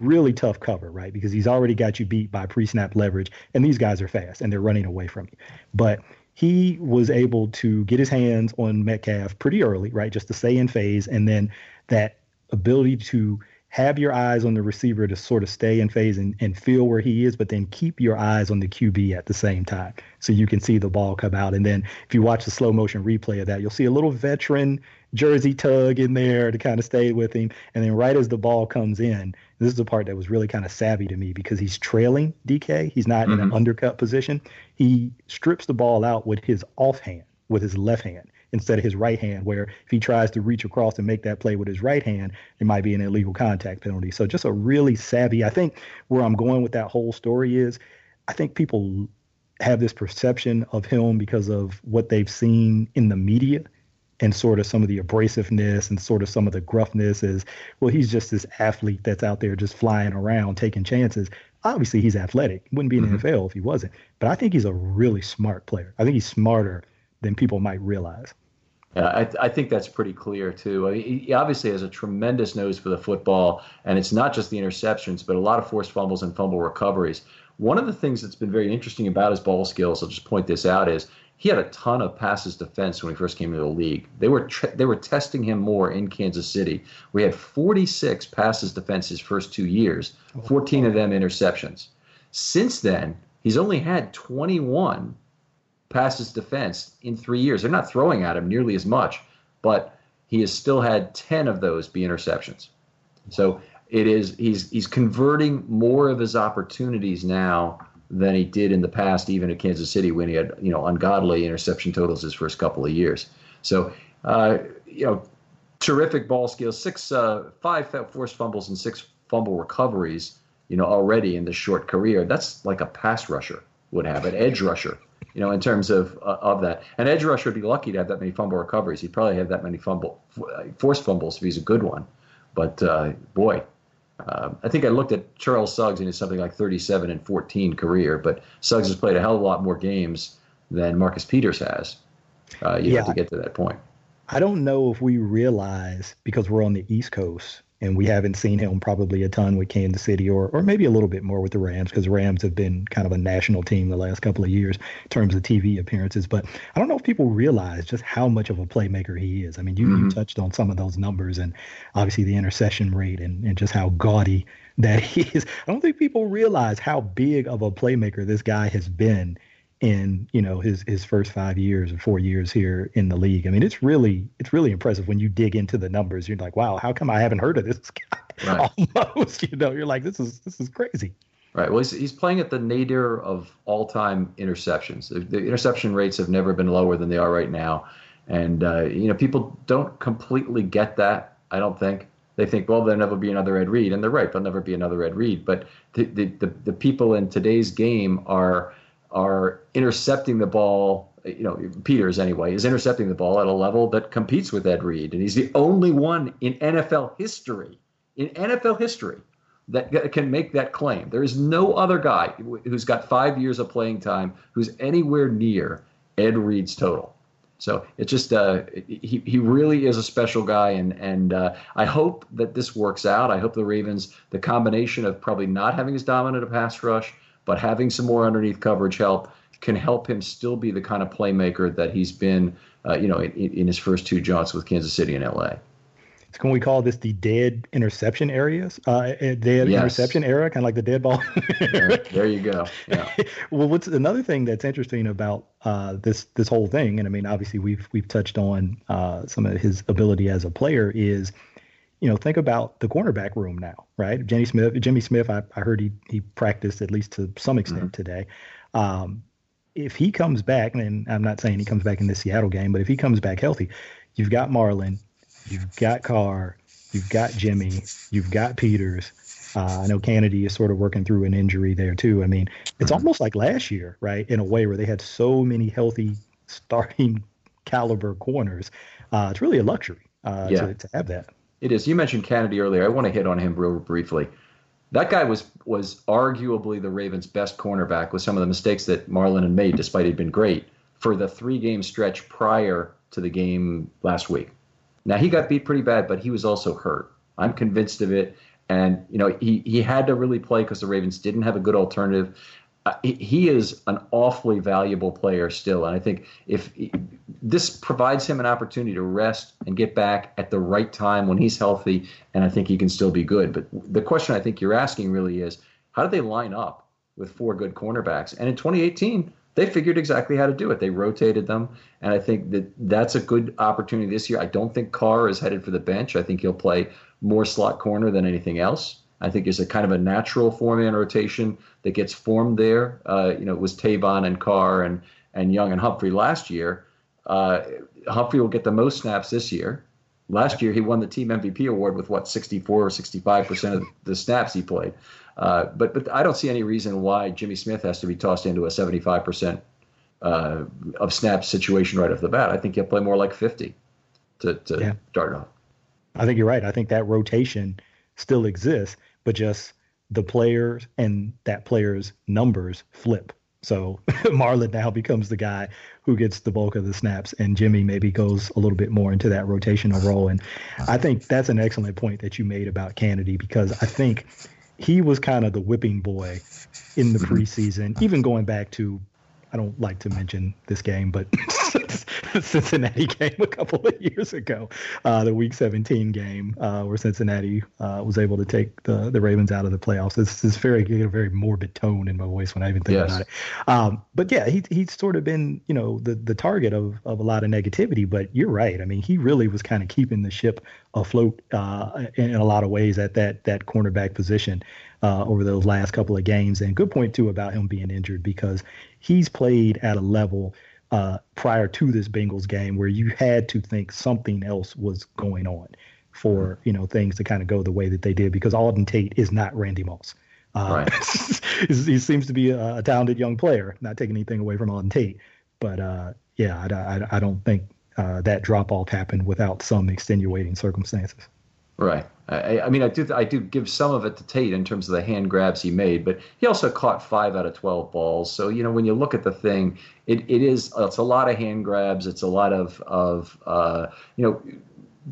Really tough cover, right? Because he's already got you beat by pre snap leverage, and these guys are fast and they're running away from you. But he was able to get his hands on Metcalf pretty early, right? Just to stay in phase. And then that ability to have your eyes on the receiver to sort of stay in phase and, and feel where he is, but then keep your eyes on the QB at the same time so you can see the ball come out. And then if you watch the slow motion replay of that, you'll see a little veteran jersey tug in there to kind of stay with him. And then right as the ball comes in, this is the part that was really kind of savvy to me because he's trailing DK. He's not mm-hmm. in an mm-hmm. undercut position. He strips the ball out with his offhand, with his left hand instead of his right hand, where if he tries to reach across and make that play with his right hand, it might be an illegal contact penalty. So just a really savvy. I think where I'm going with that whole story is I think people have this perception of him because of what they've seen in the media and sort of some of the abrasiveness and sort of some of the gruffness is well he's just this athlete that's out there just flying around taking chances obviously he's athletic wouldn't be in the mm-hmm. nfl if he wasn't but i think he's a really smart player i think he's smarter than people might realize yeah, I, I, think that's pretty clear too. he obviously has a tremendous nose for the football, and it's not just the interceptions, but a lot of forced fumbles and fumble recoveries. One of the things that's been very interesting about his ball skills, I'll just point this out, is he had a ton of passes defense when he first came into the league. They were they were testing him more in Kansas City. We had 46 passes defense his first two years, 14 of them interceptions. Since then, he's only had 21 passes defense in three years. They're not throwing at him nearly as much, but he has still had 10 of those be interceptions. So it is he's he's converting more of his opportunities now than he did in the past, even at Kansas City when he had you know ungodly interception totals his first couple of years. So uh, you know, terrific ball skills, six uh, five forced fumbles and six fumble recoveries. You know already in the short career. That's like a pass rusher would have, an edge rusher you know, in terms of uh, of that. An edge rusher would be lucky to have that many fumble recoveries. He'd probably have that many fumble forced fumbles if he's a good one. But uh, boy, uh, I think I looked at Charles Suggs and his something like 37 and 14 career. But Suggs has played a hell of a lot more games than Marcus Peters has. Uh, you yeah. have to get to that point. I don't know if we realize because we're on the East Coast and we haven't seen him probably a ton with Kansas City or or maybe a little bit more with the Rams because Rams have been kind of a national team the last couple of years in terms of TV appearances. But I don't know if people realize just how much of a playmaker he is. I mean, you, mm-hmm. you touched on some of those numbers and obviously the intercession rate and, and just how gaudy that he is. I don't think people realize how big of a playmaker this guy has been in you know his his first five years or four years here in the league. I mean, it's really it's really impressive when you dig into the numbers. You're like, wow, how come I haven't heard of this guy? Right. Almost, you know, you're like, this is this is crazy. Right. Well, he's, he's playing at the nadir of all time interceptions. The, the, interception rates have never been lower than they are right now, and uh, you know people don't completely get that. I don't think they think, well, there'll never be another Ed Reed, and they're right. There'll never be another Ed Reed. But the the, the, the people in today's game are are intercepting the ball you know, Peters anyway, is intercepting the ball at a level that competes with Ed Reed. And he's the only one in NFL history, in NFL history, that can make that claim. There is no other guy who's got five years of playing time who's anywhere near Ed Reed's total. So it's just uh, he he really is a special guy, and and uh, I hope that this works out. I hope the Ravens, the combination of probably not having as dominant a pass rush, but having some more underneath coverage help, can help him still be the kind of playmaker that he's been, uh, you know, in, in, his first two jaunts with Kansas City and LA. Can we call this the dead interception areas? Uh, dead yes. interception era, kind of like the dead ball. there, there, you go. Yeah. well, what's another thing that's interesting about uh, this this whole thing, and I mean, obviously we've we've touched on uh, some of his ability as a player is you know, think about the cornerback room now, right? Jenny Smith, Jimmy Smith, I, I heard he he practiced at least to some extent mm-hmm. today. Um, if he comes back, and I'm not saying he comes back in the Seattle game, but if he comes back healthy, you've got Marlon, you've got Carr, you've got Jimmy, you've got Peters. Uh, I know Canady is sort of working through an injury there too. I mean, it's mm-hmm. almost like last year, right? In a way where they had so many healthy starting caliber corners. Uh, it's really a luxury uh, yeah. to, to have that. It is. You mentioned Canady earlier. I want to hit on him real briefly that guy was was arguably the Ravens' best cornerback with some of the mistakes that Marlon had made, despite he'd been great for the three game stretch prior to the game last week. Now he got beat pretty bad, but he was also hurt. I'm convinced of it. And you know he he had to really play because the Ravens didn't have a good alternative uh, he is an awfully valuable player still, and I think if he, this provides him an opportunity to rest and get back at the right time when he's healthy, and I think he can still be good. But the question I think you're asking really is, how do they line up with four good cornerbacks? And in 2018, they figured exactly how to do it. They rotated them, and I think that that's a good opportunity this year. I don't think Carr is headed for the bench. I think he'll play more slot corner than anything else. I think is a kind of a natural four man rotation that gets formed there. Uh, you know, it was Tavon and Carr and and Young and Humphrey last year. Uh, Humphrey will get the most snaps this year. Last year, he won the team MVP award with what 64 or 65 percent of the snaps he played. Uh, but but I don't see any reason why Jimmy Smith has to be tossed into a 75 percent uh, of snaps situation right off the bat. I think he'll play more like 50 to to yeah. start off. I think you're right. I think that rotation still exists but just the players and that player's numbers flip. So Marlon now becomes the guy who gets the bulk of the snaps, and Jimmy maybe goes a little bit more into that rotational role. And I think that's an excellent point that you made about Canady because I think he was kind of the whipping boy in the mm-hmm. preseason, even going back to I don't like to mention this game, but Cincinnati game a couple of years ago, uh, the Week 17 game uh, where Cincinnati uh, was able to take the, the Ravens out of the playoffs. This is very a very morbid tone in my voice when I even think yes. about it. Um, but yeah, he he's sort of been you know the the target of of a lot of negativity. But you're right. I mean, he really was kind of keeping the ship afloat uh, in, in a lot of ways at that that cornerback position uh, over those last couple of games. And good point too about him being injured because he's played at a level uh, prior to this Bengals game where you had to think something else was going on for you know things to kind of go the way that they did because Auden Tate is not Randy Moss. Uh, right. he seems to be a, a, talented young player. Not taking anything away from Auden Tate, but uh, yeah, I, I, I, don't think uh, that drop off happened without some extenuating circumstances. Right. I, I, mean, I do I do give some of it to Tate in terms of the hand grabs he made, but he also caught five out of twelve balls. So you know, when you look at the thing, it, it is it's a lot of hand grabs. It's a lot of of uh, you know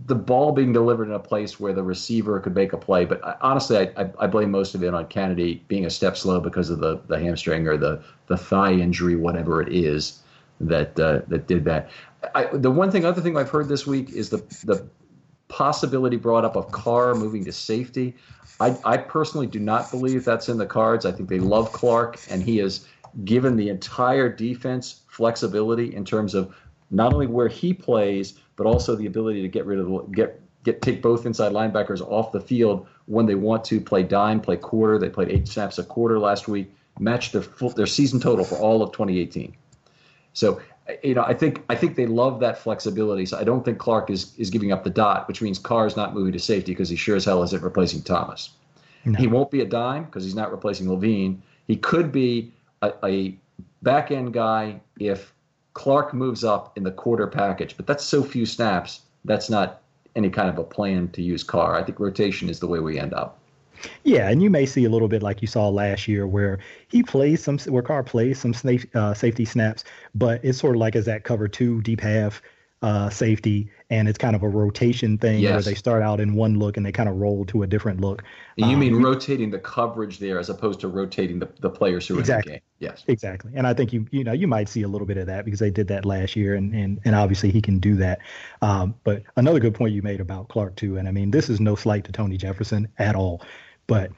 the ball being delivered in a place where the receiver could make a play. But I, honestly, I, I, blame most of it on Canady being a step slow because of the, the hamstring or the, the thigh injury, whatever it is that uh, that did that. I, the one thing, other thing I've heard this week is the the possibility brought up of Carr moving to safety. I, I personally do not believe that's in the cards. I think they love Clark, and he has given the entire defense flexibility in terms of not only where he plays, but also the ability to get rid of the, get get take both inside linebackers off the field when they want to play dime, play quarter. They played eight snaps a quarter last week, matched their full, their season total for all of 2018. So you know, I think I think they love that flexibility. So I don't think Clark is is giving up the dot, which means Carr is not moving to safety because he sure as hell isn't replacing Thomas. No. He won't be a dime because he's not replacing Levine. He could be a, a back end guy if Clark moves up in the quarter package, but that's so few snaps. That's not any kind of a plan to use Carr. I think rotation is the way we end up. Yeah, and you may see a little bit like you saw last year, where he plays some, where Carr plays some uh, safety snaps, but it's sort of like as that cover two deep half uh, safety, and it's kind of a rotation thing yes. where they start out in one look and they kind of roll to a different look. You um, mean rotating the coverage there as opposed to rotating the, the players who exactly. are in the game? Yes, exactly. And I think you you know you might see a little bit of that because they did that last year, and and and obviously he can do that. Um, but another good point you made about Clark too, and I mean this is no slight to Tony Jefferson at all, but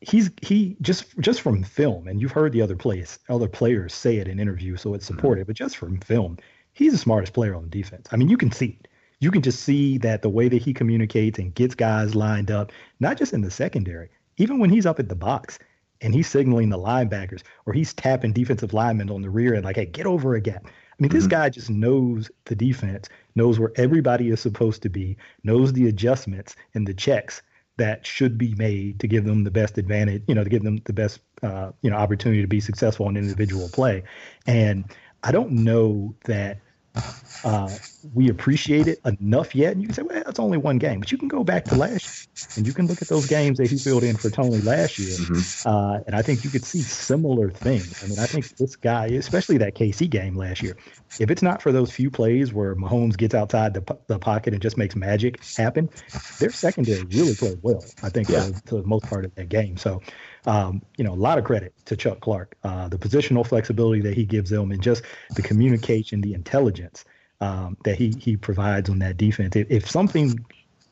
he's he just just from film, and you've heard the other players other players say it in interviews, so it's mm-hmm. supported. Mm-hmm. But just from film, he's the smartest player on the defense. I mean, you can see it. You can just see that the way that he communicates and gets guys lined up, not just in the secondary, even when he's up at the box and he's signaling the linebackers or he's tapping defensive linemen on the rear and like, hey, get over a gap. I mean, mm-hmm. this guy just knows the defense, knows where everybody is supposed to be, knows the adjustments and the checks that should be made to give them the best advantage, you know, to give them the best, uh, you know, opportunity to be successful in individual play. And I don't know that uh, we appreciate it enough yet. And you can say, well, it's only one game, but you can go back to last year and you can look at those games that he filled in for Tony last year. Mm-hmm. Uh, and I think you could see similar things. I mean, I think this guy, especially that KC game last year, if it's not for those few plays where Mahomes gets outside the, the pocket and just makes magic happen, their secondary really played well, I think, yeah. for, for the most part of that game. So um, you know, a lot of credit to Chuck Clark, uh, the positional flexibility that he gives them, and just the communication, the intelligence um, that he he provides on that defense. If, if, something,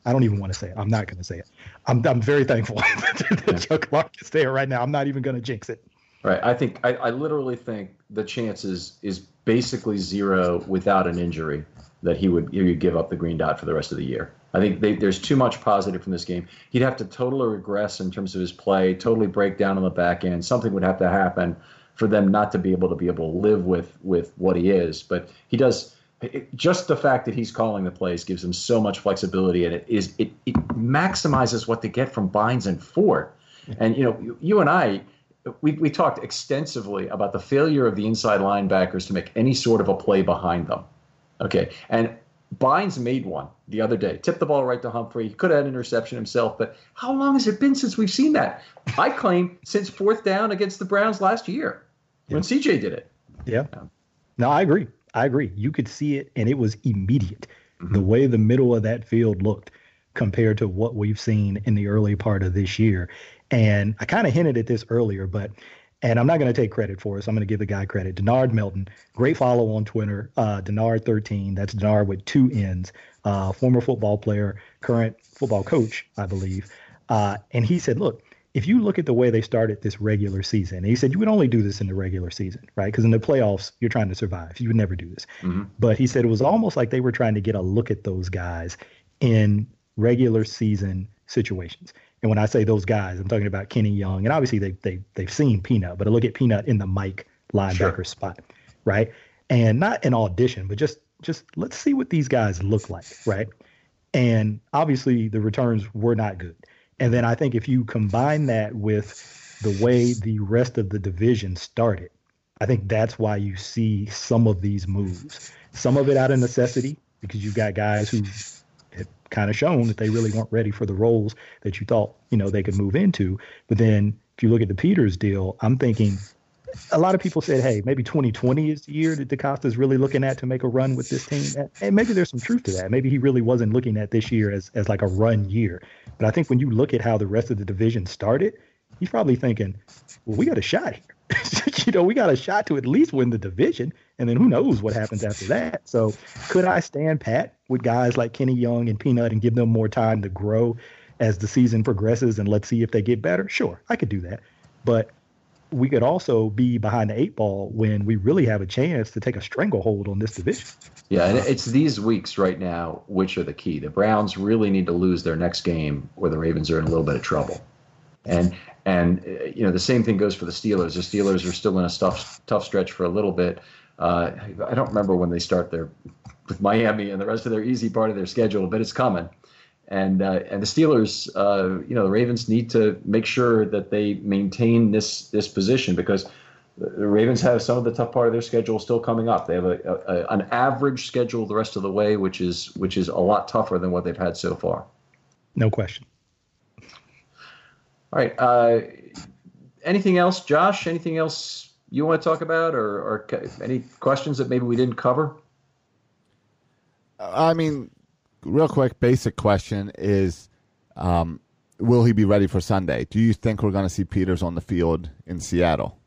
I don't even want to say it. I'm not going to say it. I'm I'm very thankful that Chuck Clark is there right now. I'm not even going to jinx it. Right. I think I, I literally think the chances is basically zero without an injury that he would he would give up the green dot for the rest of the year. I think they, there's too much positive from this game. He'd have to totally regress in terms of his play, totally break down on the back end. Something would have to happen for them not to be able to be able to live with with what he is. But he does. Just the fact that he's calling the plays gives him so much flexibility, and it is it, it maximizes what they get from Bynes and Fort. And you know, you, you and I, we, we talked extensively about the failure of the inside linebackers to make any sort of a play behind them. Okay, and Bynes made one the other day, tipped the ball right to Humphrey. He could have had an interception himself, but how long has it been since we've seen that? I claim since fourth down against the Browns last year yeah. when CJ did it. Yeah. No, I agree. I agree. You could see it, and it was immediate. Mm-hmm. The way the middle of that field looked compared to what we've seen in the early part of this year. And I kind of hinted at this earlier, but and I'm not going to take credit for it. So I'm going to give the guy credit. Denard Melton, great follow on Twitter. Uh, Denard13, that's Denard with two N's, uh, former football player, current football coach, I believe. Uh, and he said, look, if you look at the way they started this regular season, and he said you would only do this in the regular season, right? Because in the playoffs, you're trying to survive. You would never do this. Mm-hmm. But he said it was almost like they were trying to get a look at those guys in regular season situations. And when I say those guys, I'm talking about Kenny Young, and obviously they they they've seen Peanut, but I look at Peanut in the Mike linebacker sure. spot, right? And not an audition, but just just let's see what these guys look like, right? And obviously the returns were not good. And then I think if you combine that with the way the rest of the division started, I think that's why you see some of these moves. Some of it out of necessity because you've got guys who kind of shown that they really weren't ready for the roles that you thought, you know, they could move into. But then if you look at the Peters deal, I'm thinking a lot of people said, hey, maybe 2020 is the year that DeCosta is really looking at to make a run with this team. And maybe there's some truth to that. Maybe he really wasn't looking at this year as, as like a run year. But I think when you look at how the rest of the division started, he's probably thinking, well, we got a shot here. you know, we got a shot to at least win the division, and then who knows what happens after that. So, could I stand pat with guys like Kenny Young and Peanut and give them more time to grow as the season progresses, and let's see if they get better? Sure, I could do that, but we could also be behind the eight ball when we really have a chance to take a stranglehold on this division. Yeah, and it's these weeks right now which are the key. The Browns really need to lose their next game, or the Ravens are in a little bit of trouble. And and uh, you know the same thing goes for the Steelers. The Steelers are still in a tough tough stretch for a little bit. Uh, I don't remember when they start their with Miami and the rest of their easy part of their schedule, but it's coming. And uh, and the Steelers, uh, you know, the Ravens need to make sure that they maintain this this position because the Ravens have some of the tough part of their schedule still coming up. They have a, a, an average schedule the rest of the way, which is which is a lot tougher than what they've had so far. No question. All right. Uh, anything else, Josh? Anything else you want to talk about, or, or any questions that maybe we didn't cover? I mean, real quick, basic question is, um, will he be ready for Sunday? Do you think we're going to see Peters on the field in Seattle?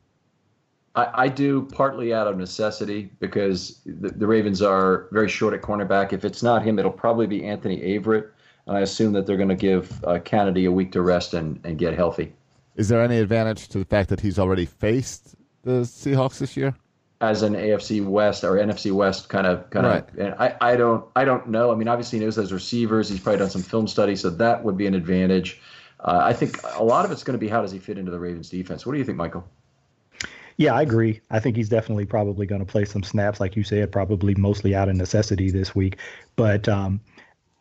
I, I do partly out of necessity because the, the, Ravens are very short at cornerback. If it's not him, it'll probably be Anthony Averett. And I assume that they're going to give uh, Canady a week to rest and, and get healthy. Is there any advantage to the fact that he's already faced the Seahawks this year? As an AFC West or NFC West kind of kind right. of, and I, I don't I don't know. I mean, obviously he knows those receivers. He's probably done some film study, so that would be an advantage. Uh, I think a lot of it's going to be how does he fit into the Ravens defense. What do you think, Michael? Yeah, I agree. I think he's definitely probably going to play some snaps, like you said, probably mostly out of necessity this week. But um,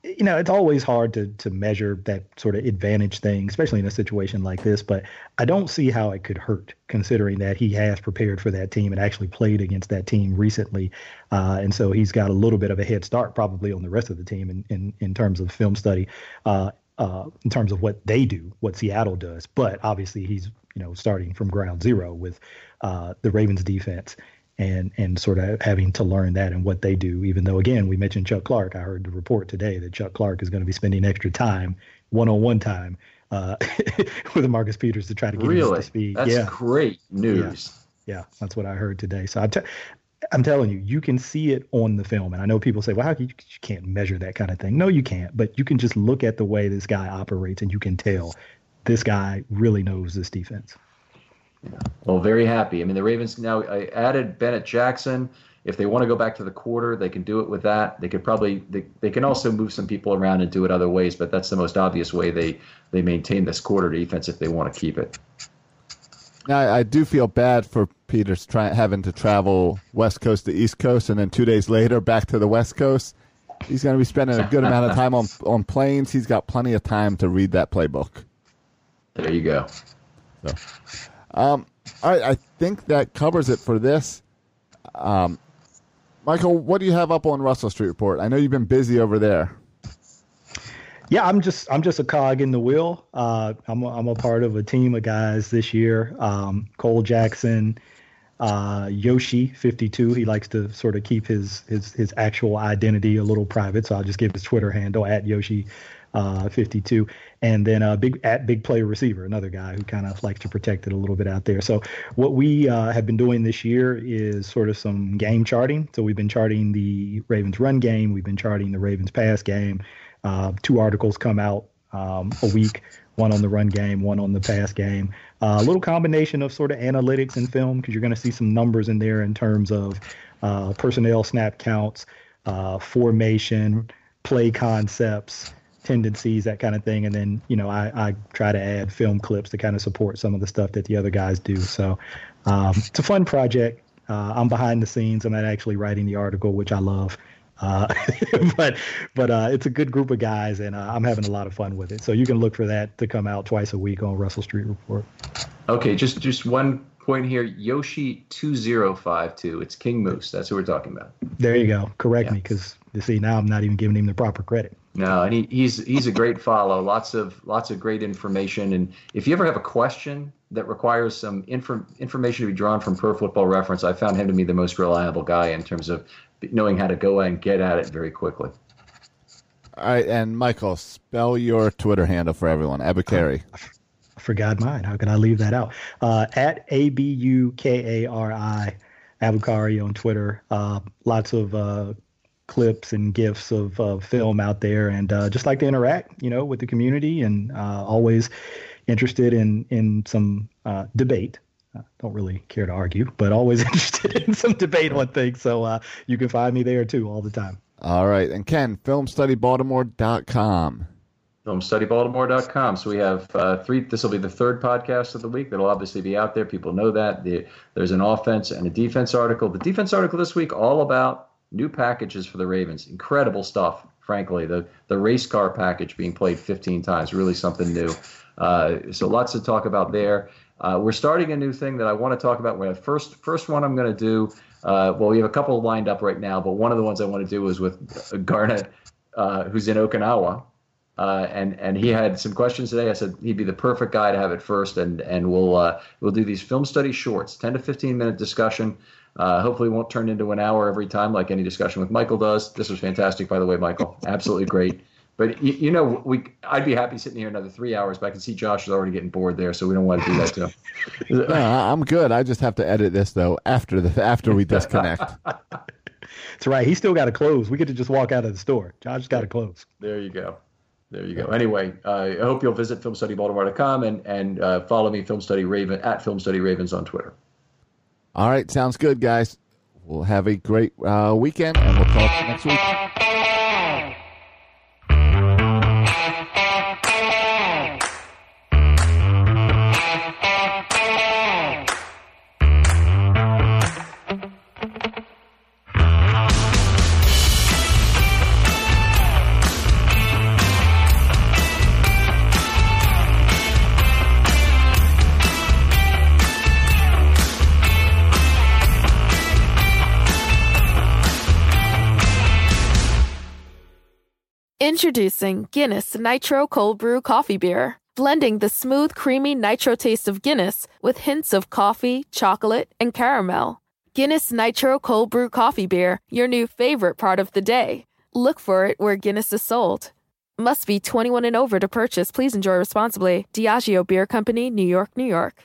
you know, it's always hard to to measure that sort of advantage thing, especially in a situation like this. But I don't see how it could hurt, considering that he has prepared for that team and actually played against that team recently, uh, and so he's got a little bit of a head start probably on the rest of the team in in, in terms of film study. Uh, uh, in terms of what they do, what Seattle does, but obviously he's you know starting from ground zero with uh, the Ravens defense and and sort of having to learn that and what they do. Even though again we mentioned Chuck Clark, I heard the report today that Chuck Clark is going to be spending extra time, one-on-one time, uh, with Marcus Peters to try to get really? him to speed. That's yeah. great news. Yeah. yeah. that's what I heard today. So I'm, telling you, you can see it on the film. And I know people say, well, how you, you can't measure that kind of thing? No, you can't. But you can just look at the way this guy operates, and you can tell this guy really knows this defense. Well, oh, very happy. I mean, the Ravens now I added Bennett Jackson. If they want to go back to the quarter, they can do it with that. They could probably they, they can also move some people around and do it other ways, but that's the most obvious way they they maintain this quarter defense if they want to keep it. Now, I do feel bad for Peters trying having to travel West Coast to East Coast, and then two days later back to the West Coast. He's going to be spending a good amount of time on on planes. He's got plenty of time to read that playbook. There you go. So. Um, right, I think that covers it for this. Um, Michael, what do you have up on Russell Street Report? I know you've been busy over there. Yeah, I'm just I'm just a cog in the wheel. Uh, I'm a, I'm a part of a team of guys this year. Um, Cole Jackson, uh, Yoshi 52. He likes to sort of keep his his his actual identity a little private, so I'll just give his Twitter handle at Yoshi uh, 52, and then a big at big play receiver, another guy who kind of likes to protect it a little bit out there. So what we uh, have been doing this year is sort of some game charting. So we've been charting the Ravens run game, we've been charting the Ravens pass game. Uh, two articles come out um, a week. One on the run game, one on the pass game. Uh, a little combination of sort of analytics and film because you're going to see some numbers in there in terms of uh, personnel snap counts, uh, formation, play concepts, tendencies, that kind of thing. And then, you know, I, I try to add film clips to kind of support some of the stuff that the other guys do. So um, it's a fun project. Uh, I'm behind the scenes. I'm not actually writing the article, which I love. Uh, but but uh, it's a good group of guys, and uh, I'm having a lot of fun with it. So you can look for that to come out twice a week on Russell Street Report. Okay, just just one point here. Yoshi two zero five two. It's King Moose. That's who we're talking about. There you go. Correct yeah. me, because you see now I'm not even giving him the proper credit. No, and he, he's he's a great follow. Lots of lots of great information. And if you ever have a question that requires some inf- information to be drawn from Pro Football Reference, I found him to be the most reliable guy in terms of knowing how to go and get at it very quickly. All right, and Michael, spell your Twitter handle for everyone. Abukari. I forgot mine. How could I leave that out? Uh, at A B U K A R I, Abukari on Twitter. Uh, lots of uh, clips and gifs of, of film out there and uh, just like to interact you know with the community and uh, always interested in in some uh, debate. Uh, don't really care to argue but always interested in some debate on things. So uh, you can find me there too all the time. All right. And ken filmstudybaltimore.com filmstudybaltimore.com so we have uh, three this will be the third podcast of the week. That'll obviously be out there. People know that. The, there's an offense and a defense article. The defense article this week all about new packages for the Ravens. Incredible stuff, frankly. The the race car package being played 15 times, really something new. Uh, so lots to talk about there. Uh, we're starting a new thing that I want to talk about. The first first one I'm going to do. Uh, well, we have a couple lined up right now, but one of the ones I want to do is with Garnet, uh, who's in Okinawa, uh, and and he had some questions today. I said he'd be the perfect guy to have it first, and and we'll uh, we'll do these film study shorts, 10 to 15 minute discussion. Uh, hopefully, won't turn into an hour every time like any discussion with Michael does. This was fantastic, by the way, Michael. Absolutely great. But you, you, know, we I'd be happy sitting here another three hours, but I can see Josh is already getting bored there, so we don't want to do that to him. no, I'm good. I just have to edit this though after the after we disconnect. That's right. He still got to close. We get to just walk out of the store. Josh got to close. There you go. There you go. Anyway, uh, I hope you'll visit filmstudybaltimore.com and and uh, follow me, Film Study Raven at Film Study Ravens on Twitter. All right, sounds good, guys. We'll have a great uh, weekend, and we'll talk next week. Introducing Guinness Nitro Cold Brew Coffee Beer, blending the smooth, creamy nitro taste of Guinness with hints of coffee, chocolate, and caramel. Guinness Nitro Cold Brew Coffee Beer, your new favorite part of the day. Look for it where Guinness is sold. Must be 21 and over to purchase. Please enjoy responsibly. Diageo Beer Company, New York, New York.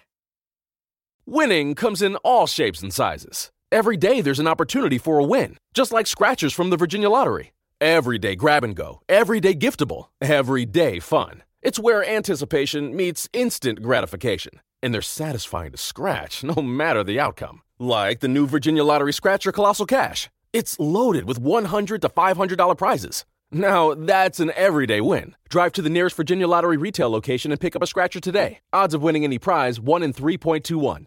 Winning comes in all shapes and sizes. Every day there's an opportunity for a win, just like scratchers from the Virginia Lottery. Everyday grab and go, everyday giftable, everyday fun. It's where anticipation meets instant gratification. And they're satisfying to scratch no matter the outcome. Like the new Virginia Lottery Scratcher Colossal Cash. It's loaded with $100 to $500 prizes. Now, that's an everyday win. Drive to the nearest Virginia Lottery retail location and pick up a scratcher today. Odds of winning any prize 1 in 3.21.